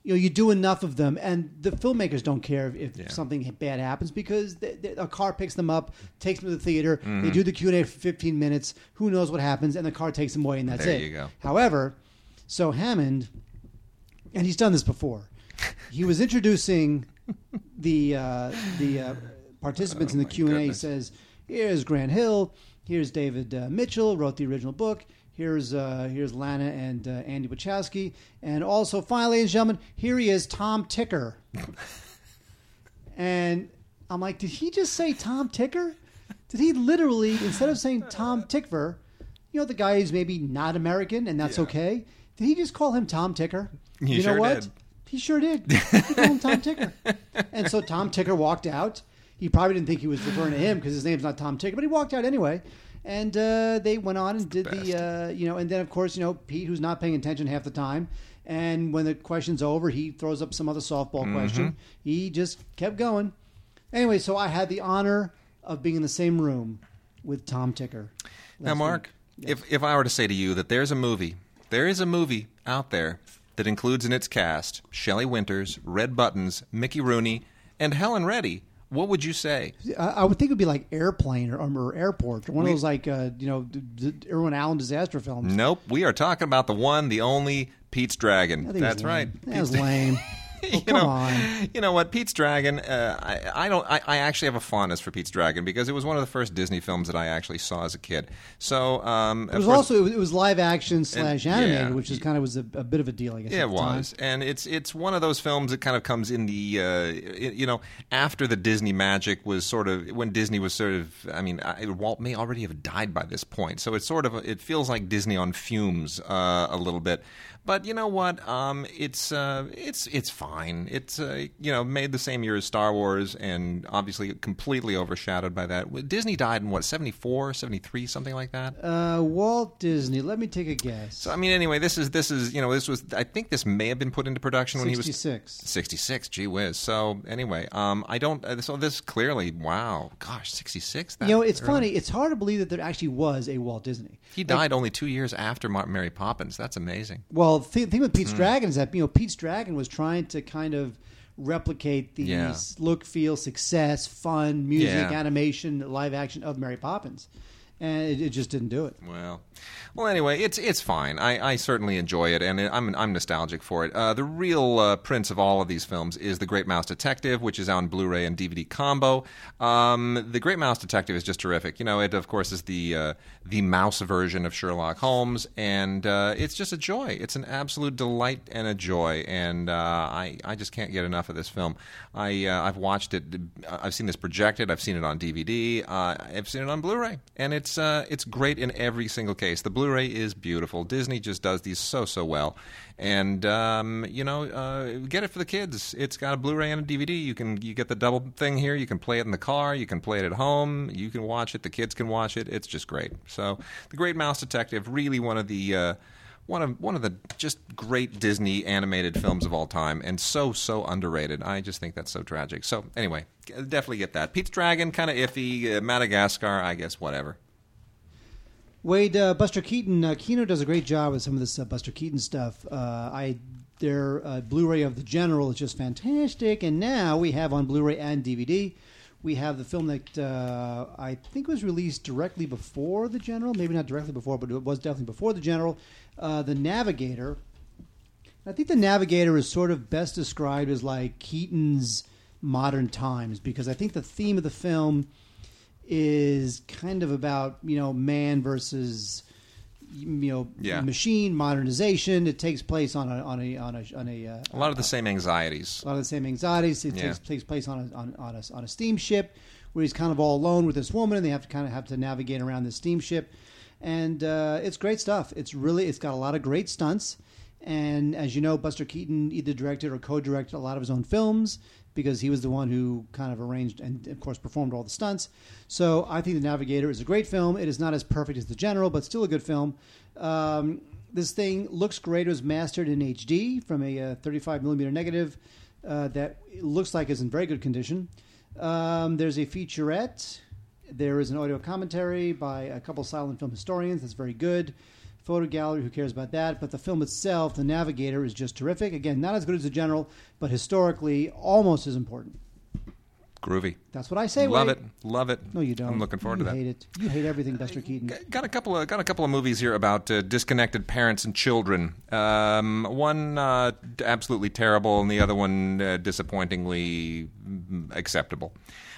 You know, you do enough of them, and the filmmakers don't care if, Yeah. something bad happens because they, they, a car picks them up, takes them to the theater. Mm-hmm. They do the Q and A for fifteen minutes. Who knows what happens? And the car takes them away, and that's There it. you go. However, so Hammond, and he's done this before. He was introducing the uh, the uh, participants in the Oh, Q and A. goodness. Says, "Here's Grant Hill. Here's David uh, Mitchell, wrote the original book. Here's uh, here's Lana and uh, Andy Wachowski, and also finally, ladies and gentlemen, here he is, Tom Ticker." and I'm like, did he just say Tom Ticker? Did he literally instead of saying Tom Tykwer, you know, the guy who's maybe not American and that's Yeah. okay? Did he just call him Tom Ticker? He you know sure what? did. He sure did. He called him Tom Ticker. [laughs] And so Tom Ticker walked out. He probably didn't think he was referring to him because his name's not Tom Ticker, but he walked out anyway. And uh, they went on and did the, uh, you know, and then of course, you know, Pete, who's not paying attention half the time. And when the question's over, he throws up some other softball Mm-hmm. question. He just kept going. Anyway, so I had the honor of being in the same room with Tom Ticker. Now, Mark, week. if if I were to say to you that there's a movie, there is a movie out there that includes in its cast Shelley Winters, Red Buttons, Mickey Rooney, and Helen Reddy, what would you say? I, I would think it would be like Airplane or, or Airport or one We- of those like uh, you know d- d- Irwin Allen disaster films. Nope, we are talking about the one, the only Pete's Dragon. I think it was That's right. That was Pete's- lame. [laughs] [laughs] Oh, you come know, on. You know what, Pete's Dragon. Uh, I, I don't. I, I actually have a fondness for Pete's Dragon because it was one of the first Disney films that I actually saw as a kid. So um, It was also it was, it was live action slash yeah. animated, which is kind of was a, a bit of a deal, I guess. Yeah, at it the time. was, and it's it's one of those films that kind of comes in the uh, you know after the Disney magic was sort of when Disney was sort of I mean I, Walt may already have died by this point, so it's sort of it feels like Disney on fumes uh, a little bit. But you know what? Um, it's uh, it's it's fine. It's uh, you know made the same year as Star Wars, and obviously completely overshadowed by that. Disney died in what 74, 73, something like that. Uh, Walt Disney. Let me take a guess. So I mean, anyway, this is this is you know this was I think this may have been put into production when he was 66. 66 gee whiz so anyway um i don't uh, so this clearly wow gosh 66 You know, it's early. funny. It's hard to believe that there actually was a Walt Disney. he died only two years after mary poppins that's amazing Well, the thing, with. Pete's hmm. Dragon is that you know Pete's Dragon was trying to kind of replicate the Yeah. look, feel, success, fun, music, Yeah. animation, live action of Mary Poppins, and it, it just didn't do it. Well, well. Anyway, it's it's fine. I, I certainly enjoy it, and I'm I'm nostalgic for it. Uh, the real uh, prince of all of these films is The Great Mouse Detective, which is on Blu-ray and DVD combo. Um, the Great Mouse Detective is just terrific. You know, it of course is the uh, the mouse version of Sherlock Holmes, and uh, it's just a joy. It's an absolute delight and a joy, and uh, I I just can't get enough of this film. I uh, I've watched it. I've seen this projected. I've seen it on DVD. I've seen it on Blu-ray, and it's it's great in every single case. The Blu-ray is beautiful. Disney just does these so so well, and um, you know, uh, get it for the kids. It's got a Blu-ray and a DVD. You can you get the double thing here. You can play it in the car. You can play it at home. You can watch it. The kids can watch it. It's just great. So, The Great Mouse Detective, really one of the. Uh, one of one of the just great Disney animated films of all time, and so so underrated. I just think that's so tragic. So anyway, definitely get that. Pete's Dragon, kind of iffy. Uh, Madagascar, I guess, whatever. Wade, uh, Buster Keaton, uh, Kino does a great job with some of this uh, Buster Keaton stuff. Uh, I their uh, Blu-ray of The General is just fantastic, and now we have on Blu-ray and DVD. We have the film that uh, I think was released directly before The General, maybe not directly before, but it was definitely before The General. the Navigator. I think The Navigator is sort of best described as like Keaton's modern times because I think the theme of the film is kind of about you know man versus you know Yeah. machine modernization. It takes place on a on a on a on a, uh, A lot of the same anxieties. a lot of the same anxieties. It Yeah. takes, takes place on a, on, on, a, on a steamship where he's kind of all alone with this woman, and they have to kind of have to navigate around this steamship. And uh, it's great stuff. It's really it's got a lot of great stunts. And as you know, Buster Keaton either directed or co-directed a lot of his own films because he was the one who kind of arranged and, of course, performed all the stunts. So I think The Navigator is a great film. It is not as perfect as The General, but still a good film. Um, this thing looks great. It was mastered in HD from a uh, 35 millimeter negative uh, that looks like is in very good condition. Um, there's a featurette. There is an audio commentary by a couple silent film historians that's very good. Photo gallery, who cares about that? But the film itself, The Navigator, is just terrific. Again, not as good as The General, but historically almost as important. Groovy. That's what I say. Love Wade. it. Love it. No, you don't. I'm looking forward you to that. hate it. You hate everything, Buster Keaton. Got a couple of got a couple of movies here about uh, disconnected parents and children. Um, one uh, absolutely terrible, and the other one uh, disappointingly mm, acceptable.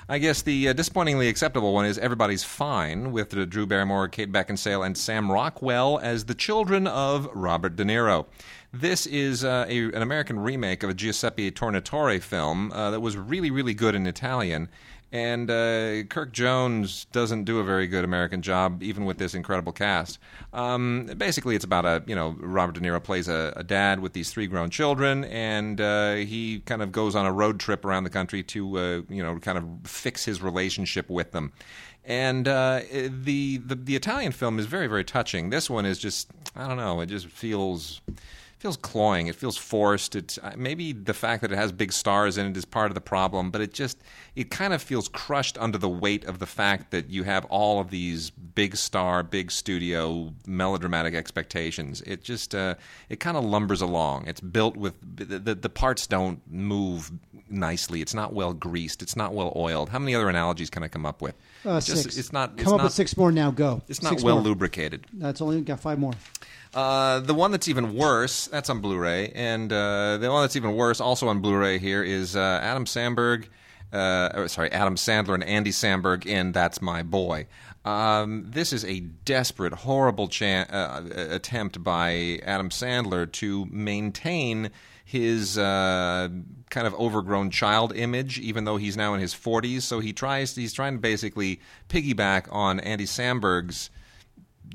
I guess the uh, disappointingly acceptable one is Everybody's Fine with uh, Drew Barrymore, Kate Beckinsale, and Sam Rockwell as the children of Robert De Niro. This is uh, a, an American remake of a Giuseppe Tornatore film uh, that was really, really good in Italian. And uh, Kirk Jones doesn't do a very good American job, even with this incredible cast. Um, basically, it's about a you know Robert De Niro plays a, a dad with these three grown children, and uh, he kind of goes on a road trip around the country to uh, you know kind of fix his relationship with them. And uh, the, the the Italian film is very very touching. This one is just I don't know. It just feels feels cloying. It feels forced. It's uh, maybe the fact that it has big stars in it is part of the problem, but it just it kind of feels crushed under the weight of the fact that you have all of these big star, big studio, melodramatic expectations. It just uh, it kind of lumbers along. It's built with the, the the parts don't move nicely. It's not well greased. It's not well oiled. How many other analogies can I come up with? Uh, It's just- six. It's not. Come it's up not, with six more now. Go. It's not Six well more. lubricated. That's only got five more. Uh, the one that's even worse, that's on Blu-ray, and uh, the one that's even worse, also on Blu-ray here, is uh, Adam Sandberg, uh, sorry, Adam Sandler and Andy Samberg in That's My Boy. Um, this is a desperate, horrible chan- uh, attempt by Adam Sandler to maintain his uh, kind of overgrown child image, even though he's now in his 40s. So he tries. He's trying to basically piggyback on Andy Samberg's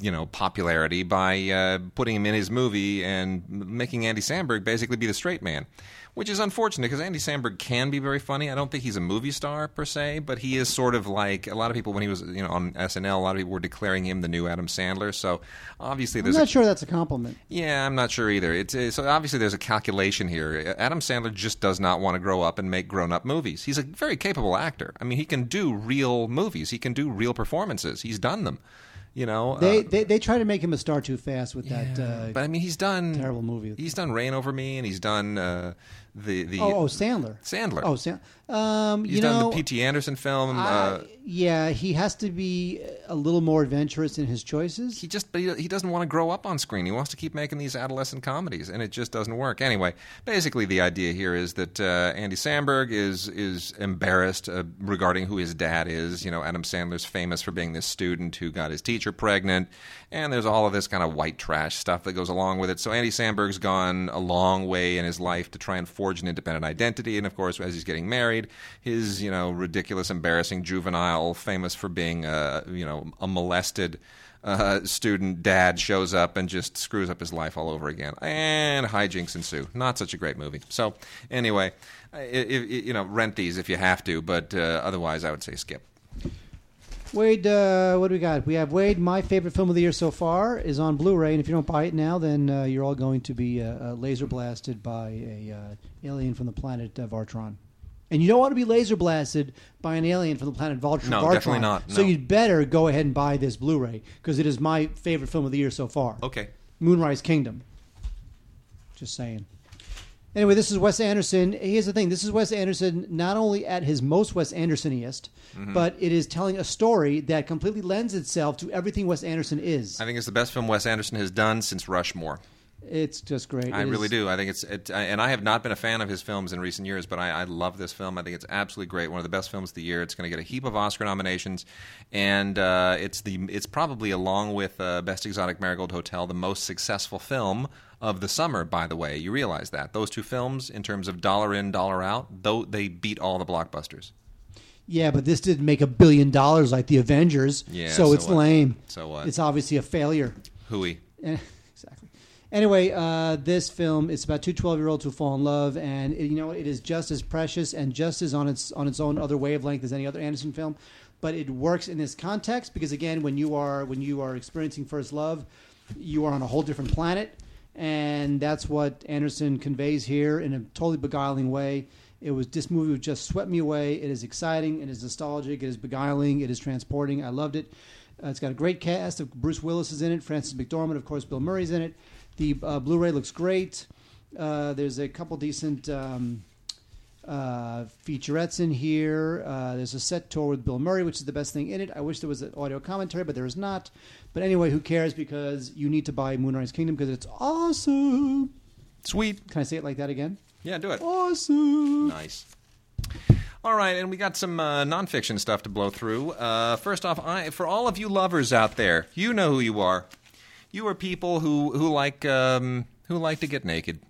you know popularity by uh, putting him in his movie and making Andy Samberg basically be the straight man, which is unfortunate because Andy Samberg can be very funny. I don't think he's a movie star per se, but he is sort of like a lot of people when he was you know on SNL. A lot of people were declaring him the new Adam Sandler. So obviously there's I'm not a sure that's a compliment. yeah, I'm not sure either. It's uh, so obviously there's a calculation here. Adam Sandler just does not want to grow up and make grown-up movies. He's a very capable actor. I mean, he can do real movies. He can do real performances. He's done them. You know, They, uh, they they try to make him a star too fast with that. Uh, but I mean, he's done terrible movie. He's done Reign Over Me, and he's done uh, the the Oh, oh, Sandler. Sandler. Oh, Sandler. Um, He's you done know, the P.T. Anderson film. uh, uh, yeah, he has to be a little more adventurous in his choices. he just but he, he doesn't want to grow up on screen. He wants to keep making these adolescent comedies, and it just doesn't work. Anyway, basically the idea here is that uh, Andy Samberg is is embarrassed uh, regarding who his dad is. You know, Adam Sandler's famous for being this student who got his teacher pregnant, and there's all of this kind of white trash stuff that goes along with it. So Andy Samberg's gone a long way in his life to try and forge an independent identity, and of course, as he's getting married, his you know ridiculous, embarrassing juvenile, famous for being uh, you know a molested uh, student dad shows up and just screws up his life all over again, and hijinks ensue. Not such a great movie. So anyway, i i you know, rent these if you have to, but uh, otherwise, I would say skip. Wade, uh, what do we got? We have Wade. My favorite film of the year so far is on Blu-ray, and if you don't buy it now, then uh, you're all going to be uh, uh, laser blasted by a uh, alien from the planet uh, Vartron. And you don't want to be laser blasted by an alien from the planet Voltron. No, Vartron. definitely not, So you'd better go ahead and buy this Blu-ray because it is my favorite film of the year so far. Okay. Moonrise Kingdom. Just saying. Anyway, this is Wes Anderson. Here's the thing: this is Wes Anderson not only at his most Wes Andersoniest, Mm-hmm. but it is telling a story that completely lends itself to everything Wes Anderson is. I think it's the best film Wes Anderson has done since Rushmore. It's just great. I It really is- do. I think it's, it, and I have not been a fan of his films in recent years, but I, I love this film. I think it's absolutely great. One of the best films of the year. It's going to get a heap of Oscar nominations, and uh, it's the it's probably along with uh, Best Exotic Marigold Hotel the most successful film of the summer. By the way, you realize that those two films, in terms of dollar in dollar out, though they beat all the blockbusters. Yeah, but this didn't make a billion dollars like the Avengers. Yeah, so, so it's what? lame. So what? It's obviously a failure. Hooey. Eh, exactly. Anyway, uh, this film it's about two 12 year olds who fall in love, and it, you know it is just as precious and just as on its on its own other wavelength as any other Anderson film, but it works in this context because again, when you are when you are experiencing first love, you are on a whole different planet, and that's what Anderson conveys here in a totally beguiling way. It was this movie just swept me away. It is exciting. It is nostalgic. It is beguiling. It is transporting. I loved it. Uh, it's got a great cast. Bruce Willis is in it. Frances McDormand, of course. Bill Murray's in it. The uh, Blu-ray looks great. Uh, there's a couple decent um, uh, featurettes in here. Uh, there's a set tour with Bill Murray, which is the best thing in it. I wish there was an audio commentary, but there is not. But anyway, who cares? Because you need to buy Moonrise Kingdom because it's awesome. Sweet. Can I say it like that again? Yeah, do it. Awesome. Nice. All right, and we got some uh, nonfiction stuff to blow through. Uh, first off, I, for all of you lovers out there, you know who you are. You are people who who like um, who like to get naked.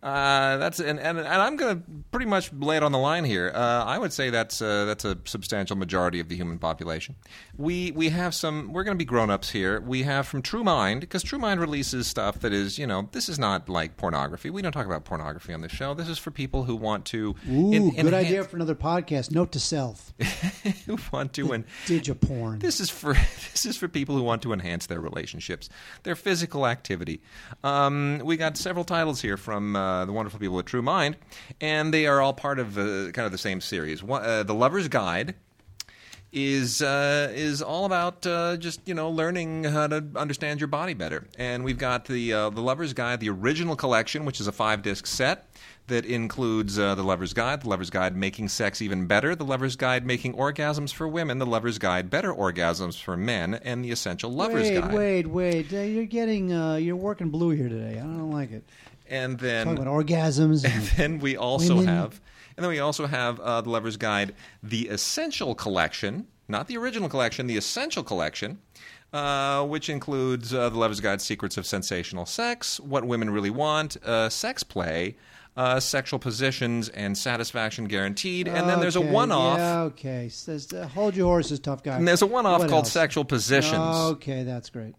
Uh, that's and, and and I'm going to pretty much lay it on the line here. Uh, I would say that's uh, that's a substantial majority of the human population. We we have some. We're going to be grown ups here. We have from True Mind because True Mind releases stuff that is you know this is not like pornography. We don't talk about pornography on this show. This is for people who want to. Ooh, en- good enhance- idea for another podcast. Note to self: [laughs] who want to and Digiporn. this is for [laughs] this is for people who want to enhance their relationships, their physical activity. Um, we got several titles here from uh, the wonderful people at True Mind, and they are all part of uh, kind of the same series. One, uh, the Lover's Guide is uh, is all about uh, just you know learning how to understand your body better. And we've got the uh, the Lover's Guide, the original collection, which is a five disc set that includes uh, the Lover's Guide, the Lover's Guide making sex even better, the Lover's Guide making orgasms for women, the Lover's Guide better orgasms for men, and the Essential Lover's wait, Guide. wait, wait! Uh, you're getting uh, you're working blue here today. I don't like it. And Talking then about orgasms. And, then we also Women. have, and then we also have uh, the Lover's Guide, the Essential Collection, not the original collection, the Essential Collection, uh, which includes uh, the Lover's Guide: Secrets of Sensational Sex, What Women Really Want, uh, Sex Play. Uh, sexual positions and satisfaction guaranteed, and then there's a one-off. Yeah, okay. Says, uh, hold your horses, tough guy. And there's a one-off What called else? sexual positions. Okay, that's great.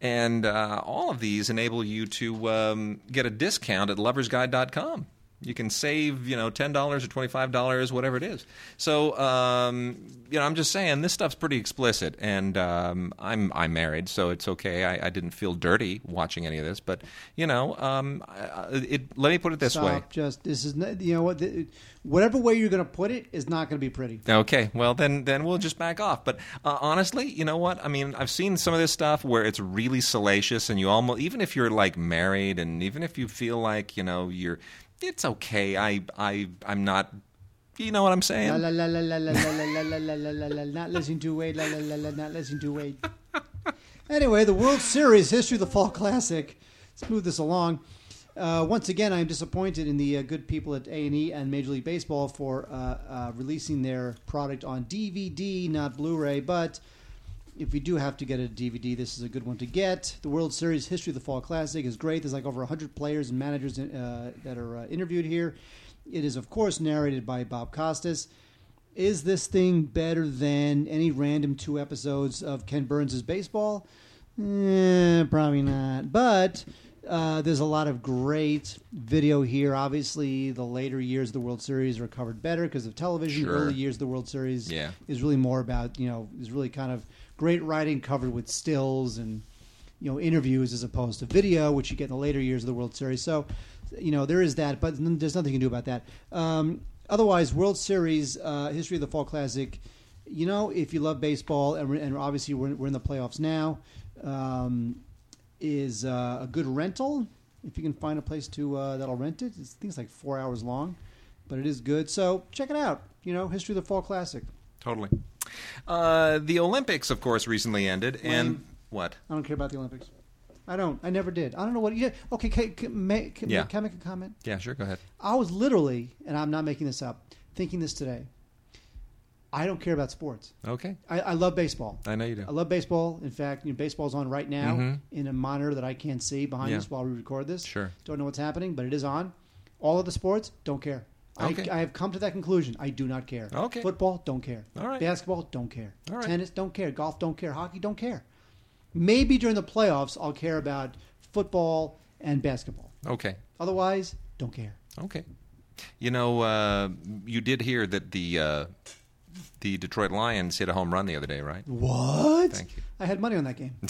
And uh, all of these enable you to um, get a discount at loversguide.com. You can save, you know, ten dollars or twenty five dollars, whatever it is. So, um, you know, I'm just saying this stuff's pretty explicit, and um, I'm I'm married, so it's okay. I, I didn't feel dirty watching any of this, but you know, um, it, let me put it this Stop. way. Just this is you know what whatever way you're going to put it is not going to be pretty. Okay, well then then we'll just back off. But uh, honestly, you know what? I mean, I've seen some of this stuff where it's really salacious, and you almost even if you're like married, and even if you feel like you know you're it's okay. I I I'm not. You know what I'm saying? La la la la la la la la la la la la. Not listening to Wade. La la la la. Not listening to Wade. Anyway, the World Series history of the Fall Classic. Let's move this along. Uh, once again, I am disappointed in the uh, good people at A and E and Major League Baseball for uh, uh, releasing their product on DVD, not Blu-ray. But if you do have to get a DVD, this is a good one to get. The World Series history of the Fall Classic is great. There's like over 100 players and managers uh, that are uh, interviewed here. It is, of course, narrated by Bob Costas. Is this thing better than any random two episodes of Ken Burns' baseball? Eh, probably not. But uh, there's a lot of great video here. Obviously, the later years of the World Series are covered better because of television. Sure. Early years of the World Series Yeah. is really more about, you know, is really kind of great writing covered with stills and, you know, interviews as opposed to video, which you get in the later years of the World Series. So, you know, there is that, but there's nothing you can do about that. Um, otherwise, World Series, uh, History of the Fall Classic, you know, if you love baseball, and, and obviously we're, we're in the playoffs now, um, is uh, a good rental. If you can find a place to uh, that'll rent it, it's, it's like four hours long, but it is good. So check it out. You know, History of the Fall Classic. Totally. Uh, the Olympics, of course, recently ended, and Lame. what? I don't care about the Olympics. I don't. I never did. I don't know what. Yeah. Okay. Can, can, may, can, Yeah. can I make a comment? Yeah, sure. Go ahead. I was literally, and I'm not making this up, thinking this today. I don't care about sports. Okay, I, I love baseball. I know you do. I love baseball. In fact, you know, baseball's on right now Mhm. in a monitor that I can't see behind Yeah. us while we record this. Sure. Don't know what's happening, but it is on. All of the sports, don't care. Okay. I, I have come to that conclusion. I do not care. Okay. Football, don't care. All right. Basketball, don't care. All right. Tennis, don't care. Golf, don't care. Hockey, don't care. Maybe during the playoffs, I'll care about football and basketball. Okay, Otherwise, don't care. okay. You know, uh, you did hear that the uh, the Detroit Lions hit a home run the other day, right? What? Thank you. I had money on that game. [laughs]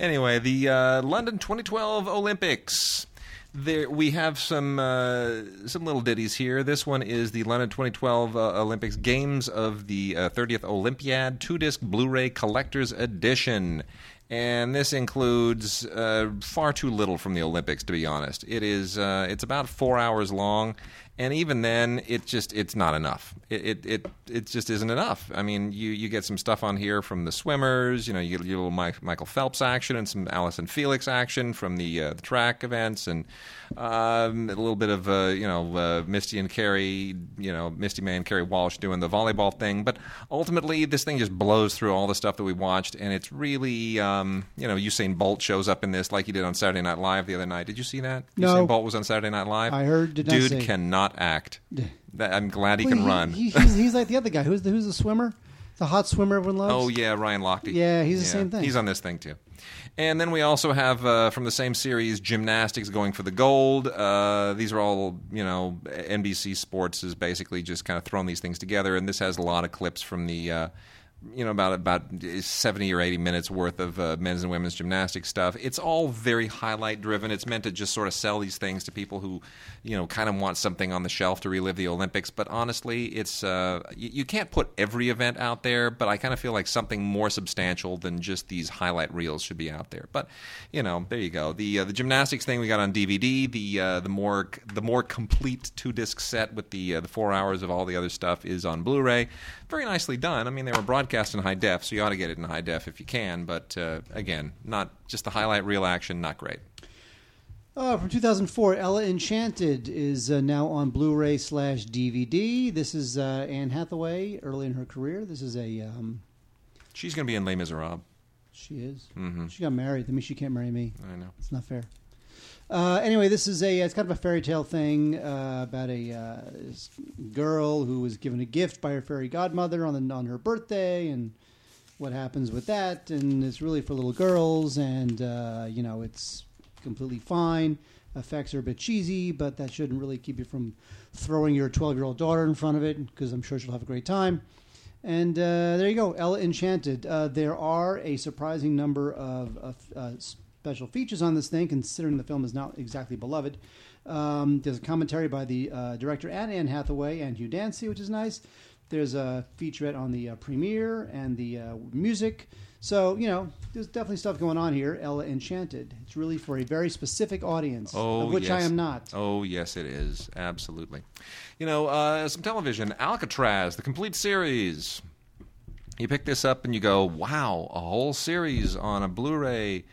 Anyway, the uh, London 2012 Olympics. There, we have some uh, some little ditties here. This one is the London 2012 uh, Olympics Games of the uh, 30th Olympiad two disc Blu-ray collector's edition, and this includes uh, far too little from the Olympics. To be honest, it is uh, it's about four hours long, and even then, it just it's not enough. It it it, it just isn't enough. I mean, you you get some stuff on here from the swimmers. You know, you get a little Mike, Michael Phelps action and some Allyson Felix action from the uh, the track events, and um, a little bit of uh, you know uh, Misty and Kerri, you know Misty May and Kerri Walsh doing the volleyball thing. But ultimately, this thing just blows through all the stuff that we watched, and it's really um, you know Usain Bolt shows up in this like he did on Saturday Night Live the other night. Did you see that? No. Usain Bolt was on Saturday Night Live. I heard, Dude see. Cannot act. I'm glad he Well, can run. He, [laughs] he's, he's like the other guy. Who's the, who's the swimmer? The hot swimmer everyone loves? Oh yeah, Ryan Lochte. Yeah, he's the same thing. He's on this thing too. And then we also have uh, from the same series, gymnastics going for the gold. Uh, these are all you know. NBC Sports is basically just kind of throwing these things together, and this has a lot of clips from the. Uh, you know about about seventy or eighty minutes worth of uh, men's and women's gymnastics stuff. It's all very highlight driven. It's meant to just sort of sell these things to people who, you know, kind of want something on the shelf to relive the Olympics. But honestly, it's uh, you, you can't put every event out there. But I kind of feel like something more substantial than just these highlight reels should be out there. But you know, there you go. The uh, the gymnastics thing we got on DVD. The uh, the more the more complete two disc set with the uh, the four hours of all the other stuff is on Blu-ray. Very nicely done. I mean, they were broadcast in high def, so you ought to get it in high def if you can. But uh, again, not just the highlight reel action, not great. Uh, from 2004, Ella Enchanted is uh, now on Blu-ray slash DVD. This is uh, Anne Hathaway early in her career. This is a um, She's going to be in Les Miserables. she is. Mm-hmm. She got married. That means she can't marry me. I know. It's not fair. Uh, anyway, this is a it's kind of a fairy tale thing uh, about a uh, girl who was given a gift by her fairy godmother on the on her birthday, and what happens with that. And it's really for little girls, and uh, you know it's completely fine. Effects are a bit cheesy, but that shouldn't really keep you from throwing your 12 year old daughter in front of it because I'm sure she'll have a great time. And uh, there you go, Ella Enchanted. Uh, there are a surprising number of, of special features on this thing, considering the film is not exactly beloved. Um, there's a commentary by the uh, director and Anne Hathaway and Hugh Dancy, which is nice. There's a featurette on the uh, premiere and the uh, music. So you know, there's definitely stuff going on here. Ella Enchanted. It's really for a very specific audience, Oh, of which I am not. Oh, yes, it is. Absolutely. You know, uh, some television, Alcatraz, the complete series. You pick this up and you go, wow, a whole series on a Blu ray.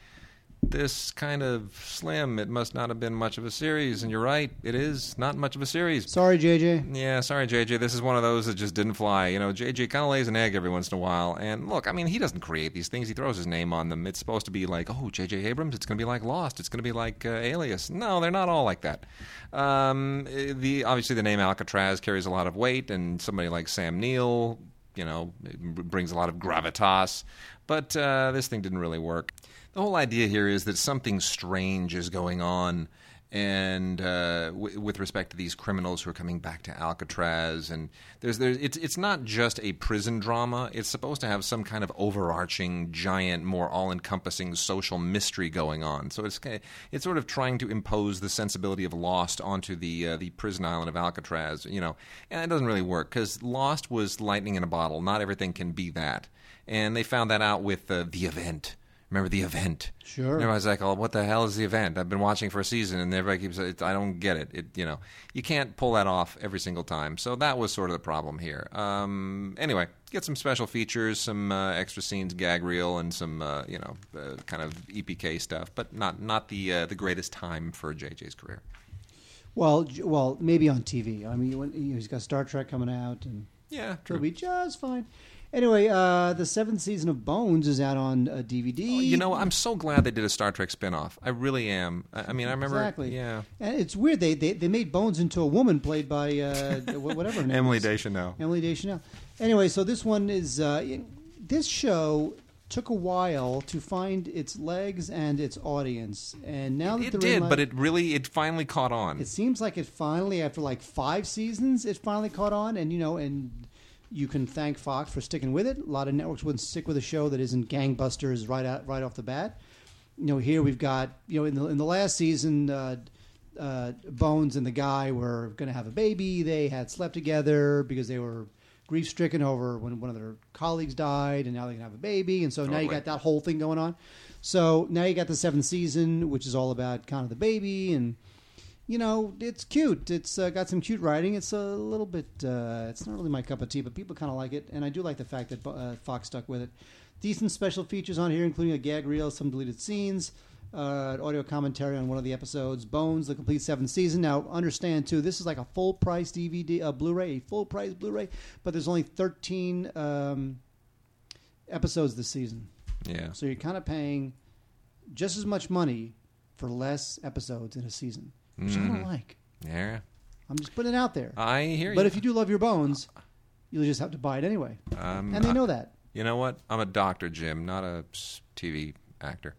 This kind of slim. It must not have been much of a series. And you're right, it is not much of a series. Sorry, JJ. Yeah, sorry, JJ. This is one of those that just didn't fly. You know, JJ kind of lays an egg every once in a while. And look, I mean, he doesn't create these things. He throws his name on them. It's supposed to be like, oh, JJ Abrams. It's going to be like Lost. It's going to be like uh, Alias. No, they're not all like that. Um, eh, the obviously the name Alcatraz carries a lot of weight, and somebody like Sam Neill, you know, it brings a lot of gravitas. But uh, this thing didn't really work. The whole idea here is that something strange is going on and uh, w- with respect to these criminals who are coming back to Alcatraz, and there's there's it's it's not just a prison drama. It's supposed to have some kind of overarching, giant, more all-encompassing social mystery going on. So it's it's sort of trying to impose the sensibility of Lost onto the uh, the prison island of Alcatraz, you know, and it doesn't really work because Lost was lightning in a bottle. Not everything can be that, and they found that out with uh, the event. Remember the event? Sure. And everybody's like, "Oh, what the hell is the event?" I've been watching for a season, and everybody keeps, "I don't get it." It, you know, you can't pull that off every single time. So that was sort of the problem here. Um, anyway, get some special features, some uh, extra scenes, gag reel, and some, uh, you know, uh, kind of EPK stuff, but not not the uh, the greatest time for JJ's career. Well, well, maybe on TV. I mean, when, you know, he's got Star Trek coming out, and Yeah, it'll be just fine. Anyway, uh, the seventh season of Bones is out on uh, DVD. You know, I'm so glad they did a Star Trek spinoff. I really am. I, I mean, I remember. exactly. Yeah. and it's weird. They, they they made Bones into a woman played by uh, whatever her name Emily. Deschanel. Emily Deschanel. Anyway, so this one is uh, this show took a while to find its legs and its audience, and now that It they're did, but it really, it finally caught on. it seems like it finally, after like five seasons, it finally caught on, and you know, and you can thank Fox for sticking with it. A lot of networks wouldn't stick with a show that isn't gangbusters right out right off the bat. You know, here we've got you know in the in the last season, uh, uh, Bones and the guy were going to have a baby. They had slept together because they were grief stricken over when one of their colleagues died, and now they can have a baby, and so now you got that whole thing going on. So now you got the seventh season, which is all about kind of the baby and you know, it's cute. It's uh, got some cute writing. It's a little bit. Uh, it's not really my cup of tea, but people kind of like it, and I do like the fact that uh, Fox stuck with it. Decent special features on here, including a gag reel, some deleted scenes, uh, audio commentary on one of the episodes, Bones, the complete seventh season. Now, understand too, this is like a full price DVD, uh, Blu-ray, a full price Blu-ray, but there's only 13 um, episodes this season, yeah. so you're kind of paying just as much money for less episodes in a season, which I don't Mhm. like. Yeah. I'm just putting it out there. I hear you. But if you do love your bones, you'll just have to buy it anyway, um, and they know that. You know what? I'm a doctor, Jim, not a s- TV actor.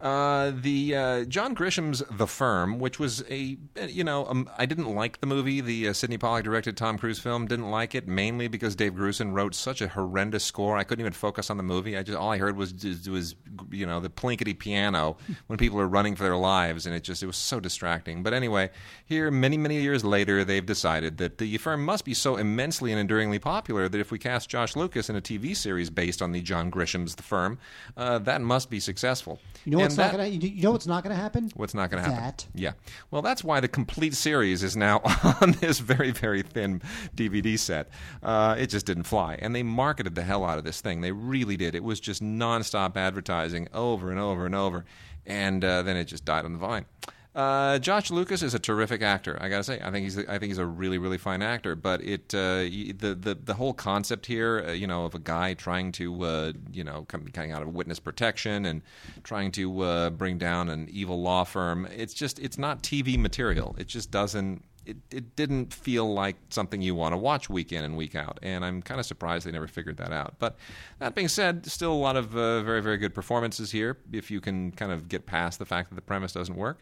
Uh, the uh, John Grisham's The Firm, which was a you know um, I didn't like the movie. The uh, Sydney Pollack directed Tom Cruise film. Didn't like it mainly because Dave Grusin wrote such a horrendous score. I couldn't even focus on the movie. I just all I heard was was, was you know the plinkety piano [laughs] when people are running for their lives, and it just it was so distracting. But anyway, here many many years later, they've decided that the firm must be so immensely and enduringly popular that if we cast Josh Lucas in a TV series based on the John Grisham's The Firm, uh, that must be successful. You know What's not gonna. You know what's not gonna happen? What's not going to happen? That. Yeah. Well, that's why the complete series is now [laughs] on this very, very thin DVD set. Uh, it just didn't fly. And they marketed the hell out of this thing. They really did. It was just nonstop advertising over and over and over. And uh, then it just died on the vine. Uh, Josh Lucas is a terrific actor. I gotta say, I think he's I think he's a really really fine actor. But it uh, the the the whole concept here, uh, you know, of a guy trying to uh, you know come, coming out of witness protection and trying to uh, bring down an evil law firm. It's just it's not TV material. It just doesn't. It, it didn't feel like something you want to watch week in and week out, and I'm kind of surprised they never figured that out. But that being said, still a lot of uh, very very good performances here. If you can kind of get past the fact that the premise doesn't work,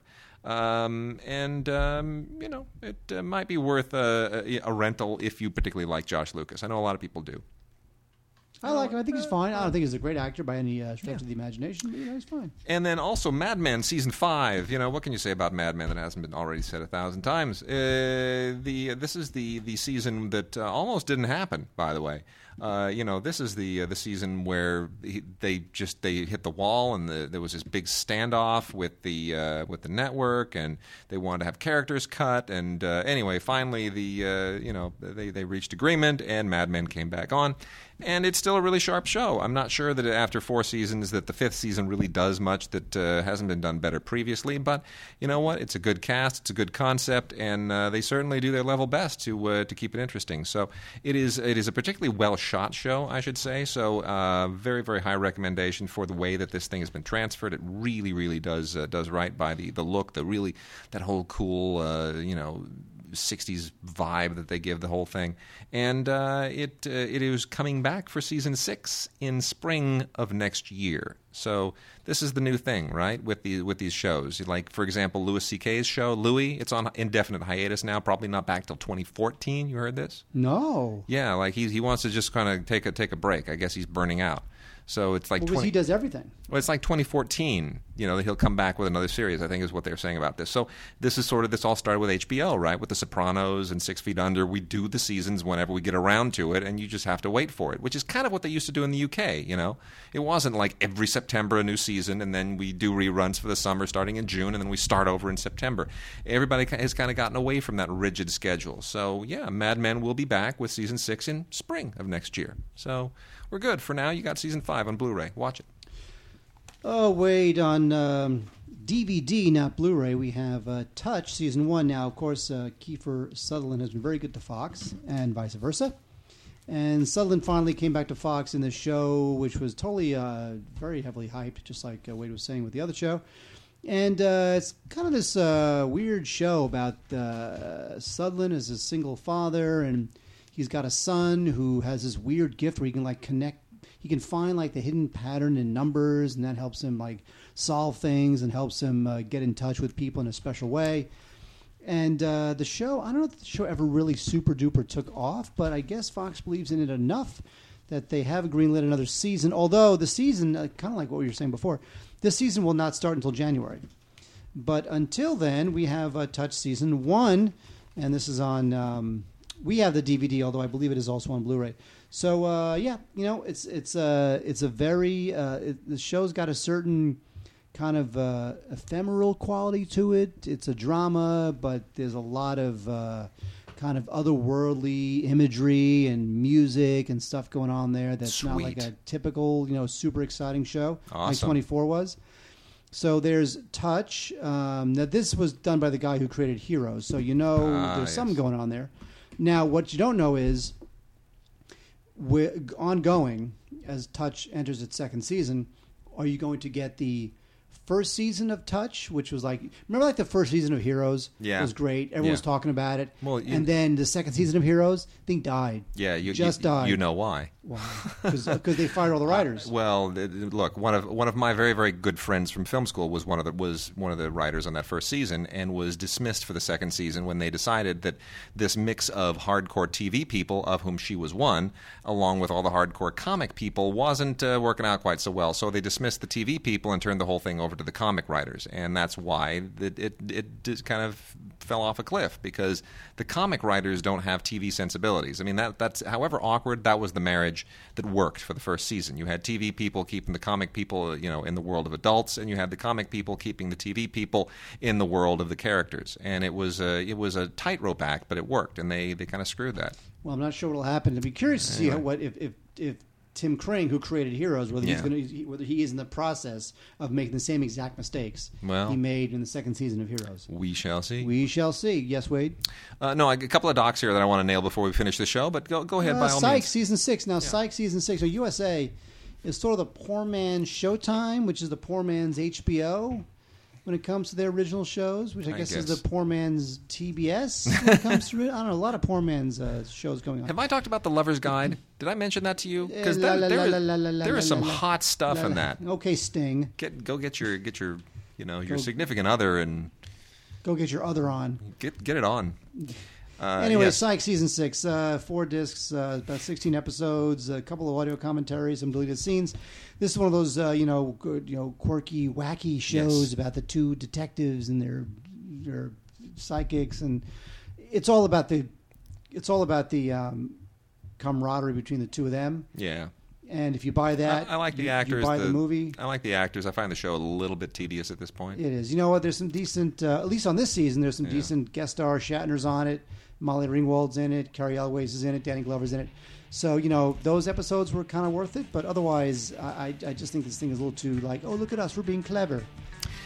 um, and um, you know it uh, might be worth a, a, a rental if you particularly like Josh Lucas. I know a lot of people do. I like him. I think he's fine. I don't think he's a great actor by any uh, stretch of the imagination, but you know, he's fine. And then also Mad Men season five. You know what can you say about Mad Men that hasn't been already said a thousand times? Uh, the this is the the season that uh, almost didn't happen. By the way, uh, you know this is the uh, the season where he, they just they hit the wall and the, there was this big standoff with the uh, with the network and they wanted to have characters cut and uh, anyway finally the uh, you know they they reached agreement and Mad Men came back on and it's still a really sharp show. I'm not sure that after four seasons that the fifth season really does much that hasn't been done better previously. But you know what? It's a good cast, it's a good concept, and they certainly do their level best to to keep it interesting. So it is it is a particularly well shot show, I should say. So uh, very very high recommendation for the way that this thing has been transferred. It really really does uh, does right by the the look, the really that whole cool uh, you know 60s vibe that they give the whole thing. And uh, it uh, it is coming back for season six in spring of next year. So this is the new thing, right? With the with these shows, like for example, Louis C.K.'s show Louie. It's on indefinite hiatus now, probably not back till 2014. You heard this? No. Yeah, like he he wants to just kind of take a take a break. I guess he's burning out. So it's like Well, 'cause 20 he does everything. well, it's like 2014. You know, he'll come back with another series. I think is what they're saying about this. So this is sort of this all started with HBO, right? With The Sopranos and Six Feet Under. We do the seasons whenever we get around to it, and you just have to wait for it, which is kind of what they used to do in the UK. You know, it wasn't like every September a new season, and then we do reruns for the summer starting in June, and then we start over in September. Everybody has kind of gotten away from that rigid schedule. So yeah, Mad Men will be back with season six in spring of next year. So we're good for now. You got season five on Blu-ray. Watch it. Oh, wait, on um, DVD, not Blu ray, we have uh, Touch Season 1. Now, of course, uh, Kiefer Sutherland has been very good to Fox, and vice versa. And Sutherland finally came back to Fox in this show, which was totally uh, very heavily hyped, just like uh, Wade was saying with the other show. And uh, it's kind of this uh, weird show about uh, Sutherland as a single father, and he's got a son who has this weird gift where he can like connect. He can find like the hidden pattern in numbers, and that helps him like solve things and helps him uh, get in touch with people in a special way. And uh, the show, I don't know if the show ever really super duper took off, but I guess Fox believes in it enough that they have greenlit another season. Although the season, uh, kind of like what we were saying before, this season will not start until January. But until then, we have uh, Touch Season 1, and this is on. Um, we have the DVD, although I believe it is also on Blu-ray. So uh, yeah, you know, it's it's a it's a very uh, it, the show's got a certain kind of uh, ephemeral quality to it. It's a drama, but there's a lot of uh, kind of otherworldly imagery and music and stuff going on there. That's not like Sweet. a typical, you know, super exciting show like Awesome. 24 was. So there's Touch. Um, now this was done by the guy who created Heroes, so you know Ah, there's yes. something going on there. Now what you don't know is, ongoing as Touch enters its second season, are you going to get the first season of Touch, which was like remember like the first season of Heroes Yeah. was great. Everyone was talking about it. Well, you- and then the second season of Heroes, thing died. Yeah, you just you, died. You know why? Because they fired all the [laughs] writers. Well, th- th- look, one of one of my very very good friends from film school was one of the was one of the writers on that first season and was dismissed for the second season when they decided that this mix of hardcore TV people, of whom she was one, along with all the hardcore comic people, wasn't uh, working out quite so well. So they dismissed the TV people and turned the whole thing over to the comic writers, and that's why it it, it just kind of fell off a cliff because the comic writers don't have TV sensibilities. I mean that that's however awkward that was the marriage that worked for the first season. You had TV people keeping the comic people, you know, in the world of adults, and you had the comic people keeping the TV people in the world of the characters. And it was a it was a tightrope act, but it worked, and they they kind of screwed that. Well, I'm not sure what'll happen. I'd be curious to see how, what if if if Tim Kring, who created Heroes, whether he's Yeah. going to whether he is in the process of making the same exact mistakes Well- he made in the second season of Heroes. We shall see. We shall see. Yes, Wade. uh, no, a couple of docs here that I want to nail before we finish the show, but go go ahead Uh, by all Psych means. season six. Now, Psych season six. So USA is sort of the poor man's Showtime, which is the poor man's HBO. When it comes to their original shows, which I, I guess, is guess. the poor man's TBS, [laughs] when it comes to it, I don't know. A lot of poor man's uh, shows going on. Have I talked about the Lover's Guide? Did I mention that to you? Because Eh, there, there is some hot stuff in that. Okay, Sting, Get go get your get your you know your Go- significant other and go get your other on. get get it on. Uh, anyway, yes. Psych season six, uh, four discs, uh, about sixteen episodes, a couple of audio commentaries, some deleted scenes. This is one of those uh, you know good, you know quirky, wacky shows Yes. about the two detectives and their their psychics, and it's all about the it's all about the um, camaraderie between the two of them. yeah. And if you buy that, I, I like the you- actors. You buy the, movie. I like the actors. I find the show a little bit tedious at this point. It is. You know what? There's some decent, uh, at least on this season, there's some Yeah. decent guest stars. Shatner's on it. Molly Ringwald's in it. Cary Elwes is in it. Danny Glover's in it. So you know those episodes were kind of worth it. But otherwise, I, I I just think this thing is a little too like, oh look at us, we're being clever.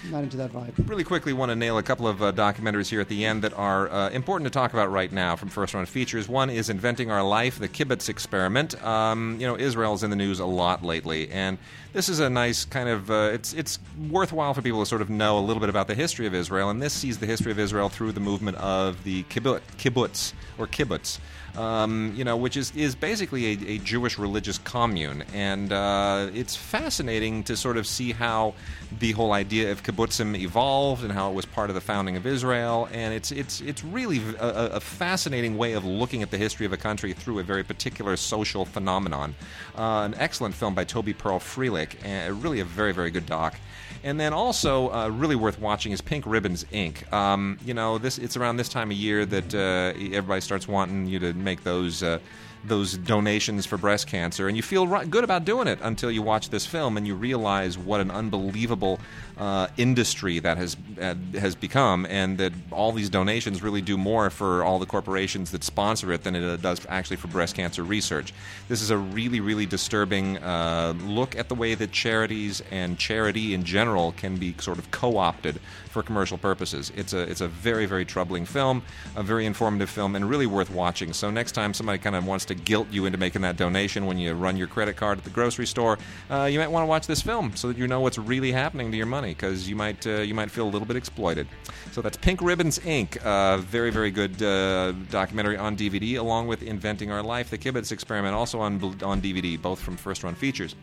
Not into that vibe. Really quickly, want to nail a couple of uh, documentaries here at the end that are uh, important to talk about right now from first run Features. One is Inventing Our Life, the Kibbutz Experiment. Um, you know, Israel's in the news a lot lately, and this is a nice kind of. Uh, it's it's worthwhile for people to sort of know a little bit about the history of Israel, and this sees the history of Israel through the movement of the kibbutz, kibbutz or kibbutz. Um, you know, which is, is basically a, a Jewish religious commune. And uh, it's fascinating to sort of see how the whole idea of kibbutzim evolved and how it was part of the founding of Israel. And it's, it's, it's really a, a- fascinating way of looking at the history of a country through a very particular social phenomenon. Uh, an excellent film by Toby Perl Freilich, and really a very, very good doc. And then also, uh, really worth watching is Pink Ribbons Inc. Um, you know, this it's around this time of year that uh, everybody starts wanting you to make those. Uh, those donations for breast cancer, and you feel right, good about doing it until you watch this film and you realize what an unbelievable uh, industry that has uh, has become, and that all these donations really do more for all the corporations that sponsor it than it uh, does actually for breast cancer research. This is a really, really disturbing uh, look at the way that charities and charity in general can be sort of co-opted for commercial purposes. It's a it's a very, very troubling film, a very informative film, and really worth watching. So next time somebody kind of wants to guilt you into making that donation when you run your credit card at the grocery store, uh, you might want to watch this film so that you know what's really happening to your money because you might uh, you might feel a little bit exploited. So that's Pink Ribbons Inc. Uh, very very good uh, documentary on DVD along with Inventing Our Life, the Kibbutz Experiment, also on on DVD, both from First Run Features.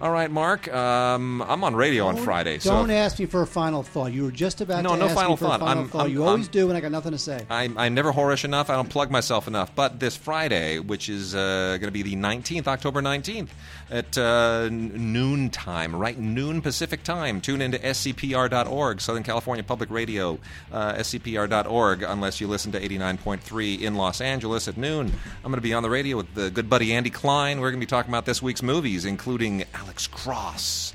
All right, Mark, um, I'm on radio on Friday, so Don't ask me for a final thought. You were just about No, to no ask final me for thought. a final I'm- thought. I'm- you always I'm- do, and I got nothing to say. I'm, I'm never whorish enough. I don't plug myself enough. But this Friday, which is uh, going to be the 19th, October 19th, at uh, noon time, right noon Pacific time, tune into scpr.org, Southern California Public Radio, uh, scpr.org, unless you listen to 89.3 in Los Angeles at noon. I'm going to be on the radio with the good buddy Andy Klein. We're going to be talking about this week's movies, including Alex Cross.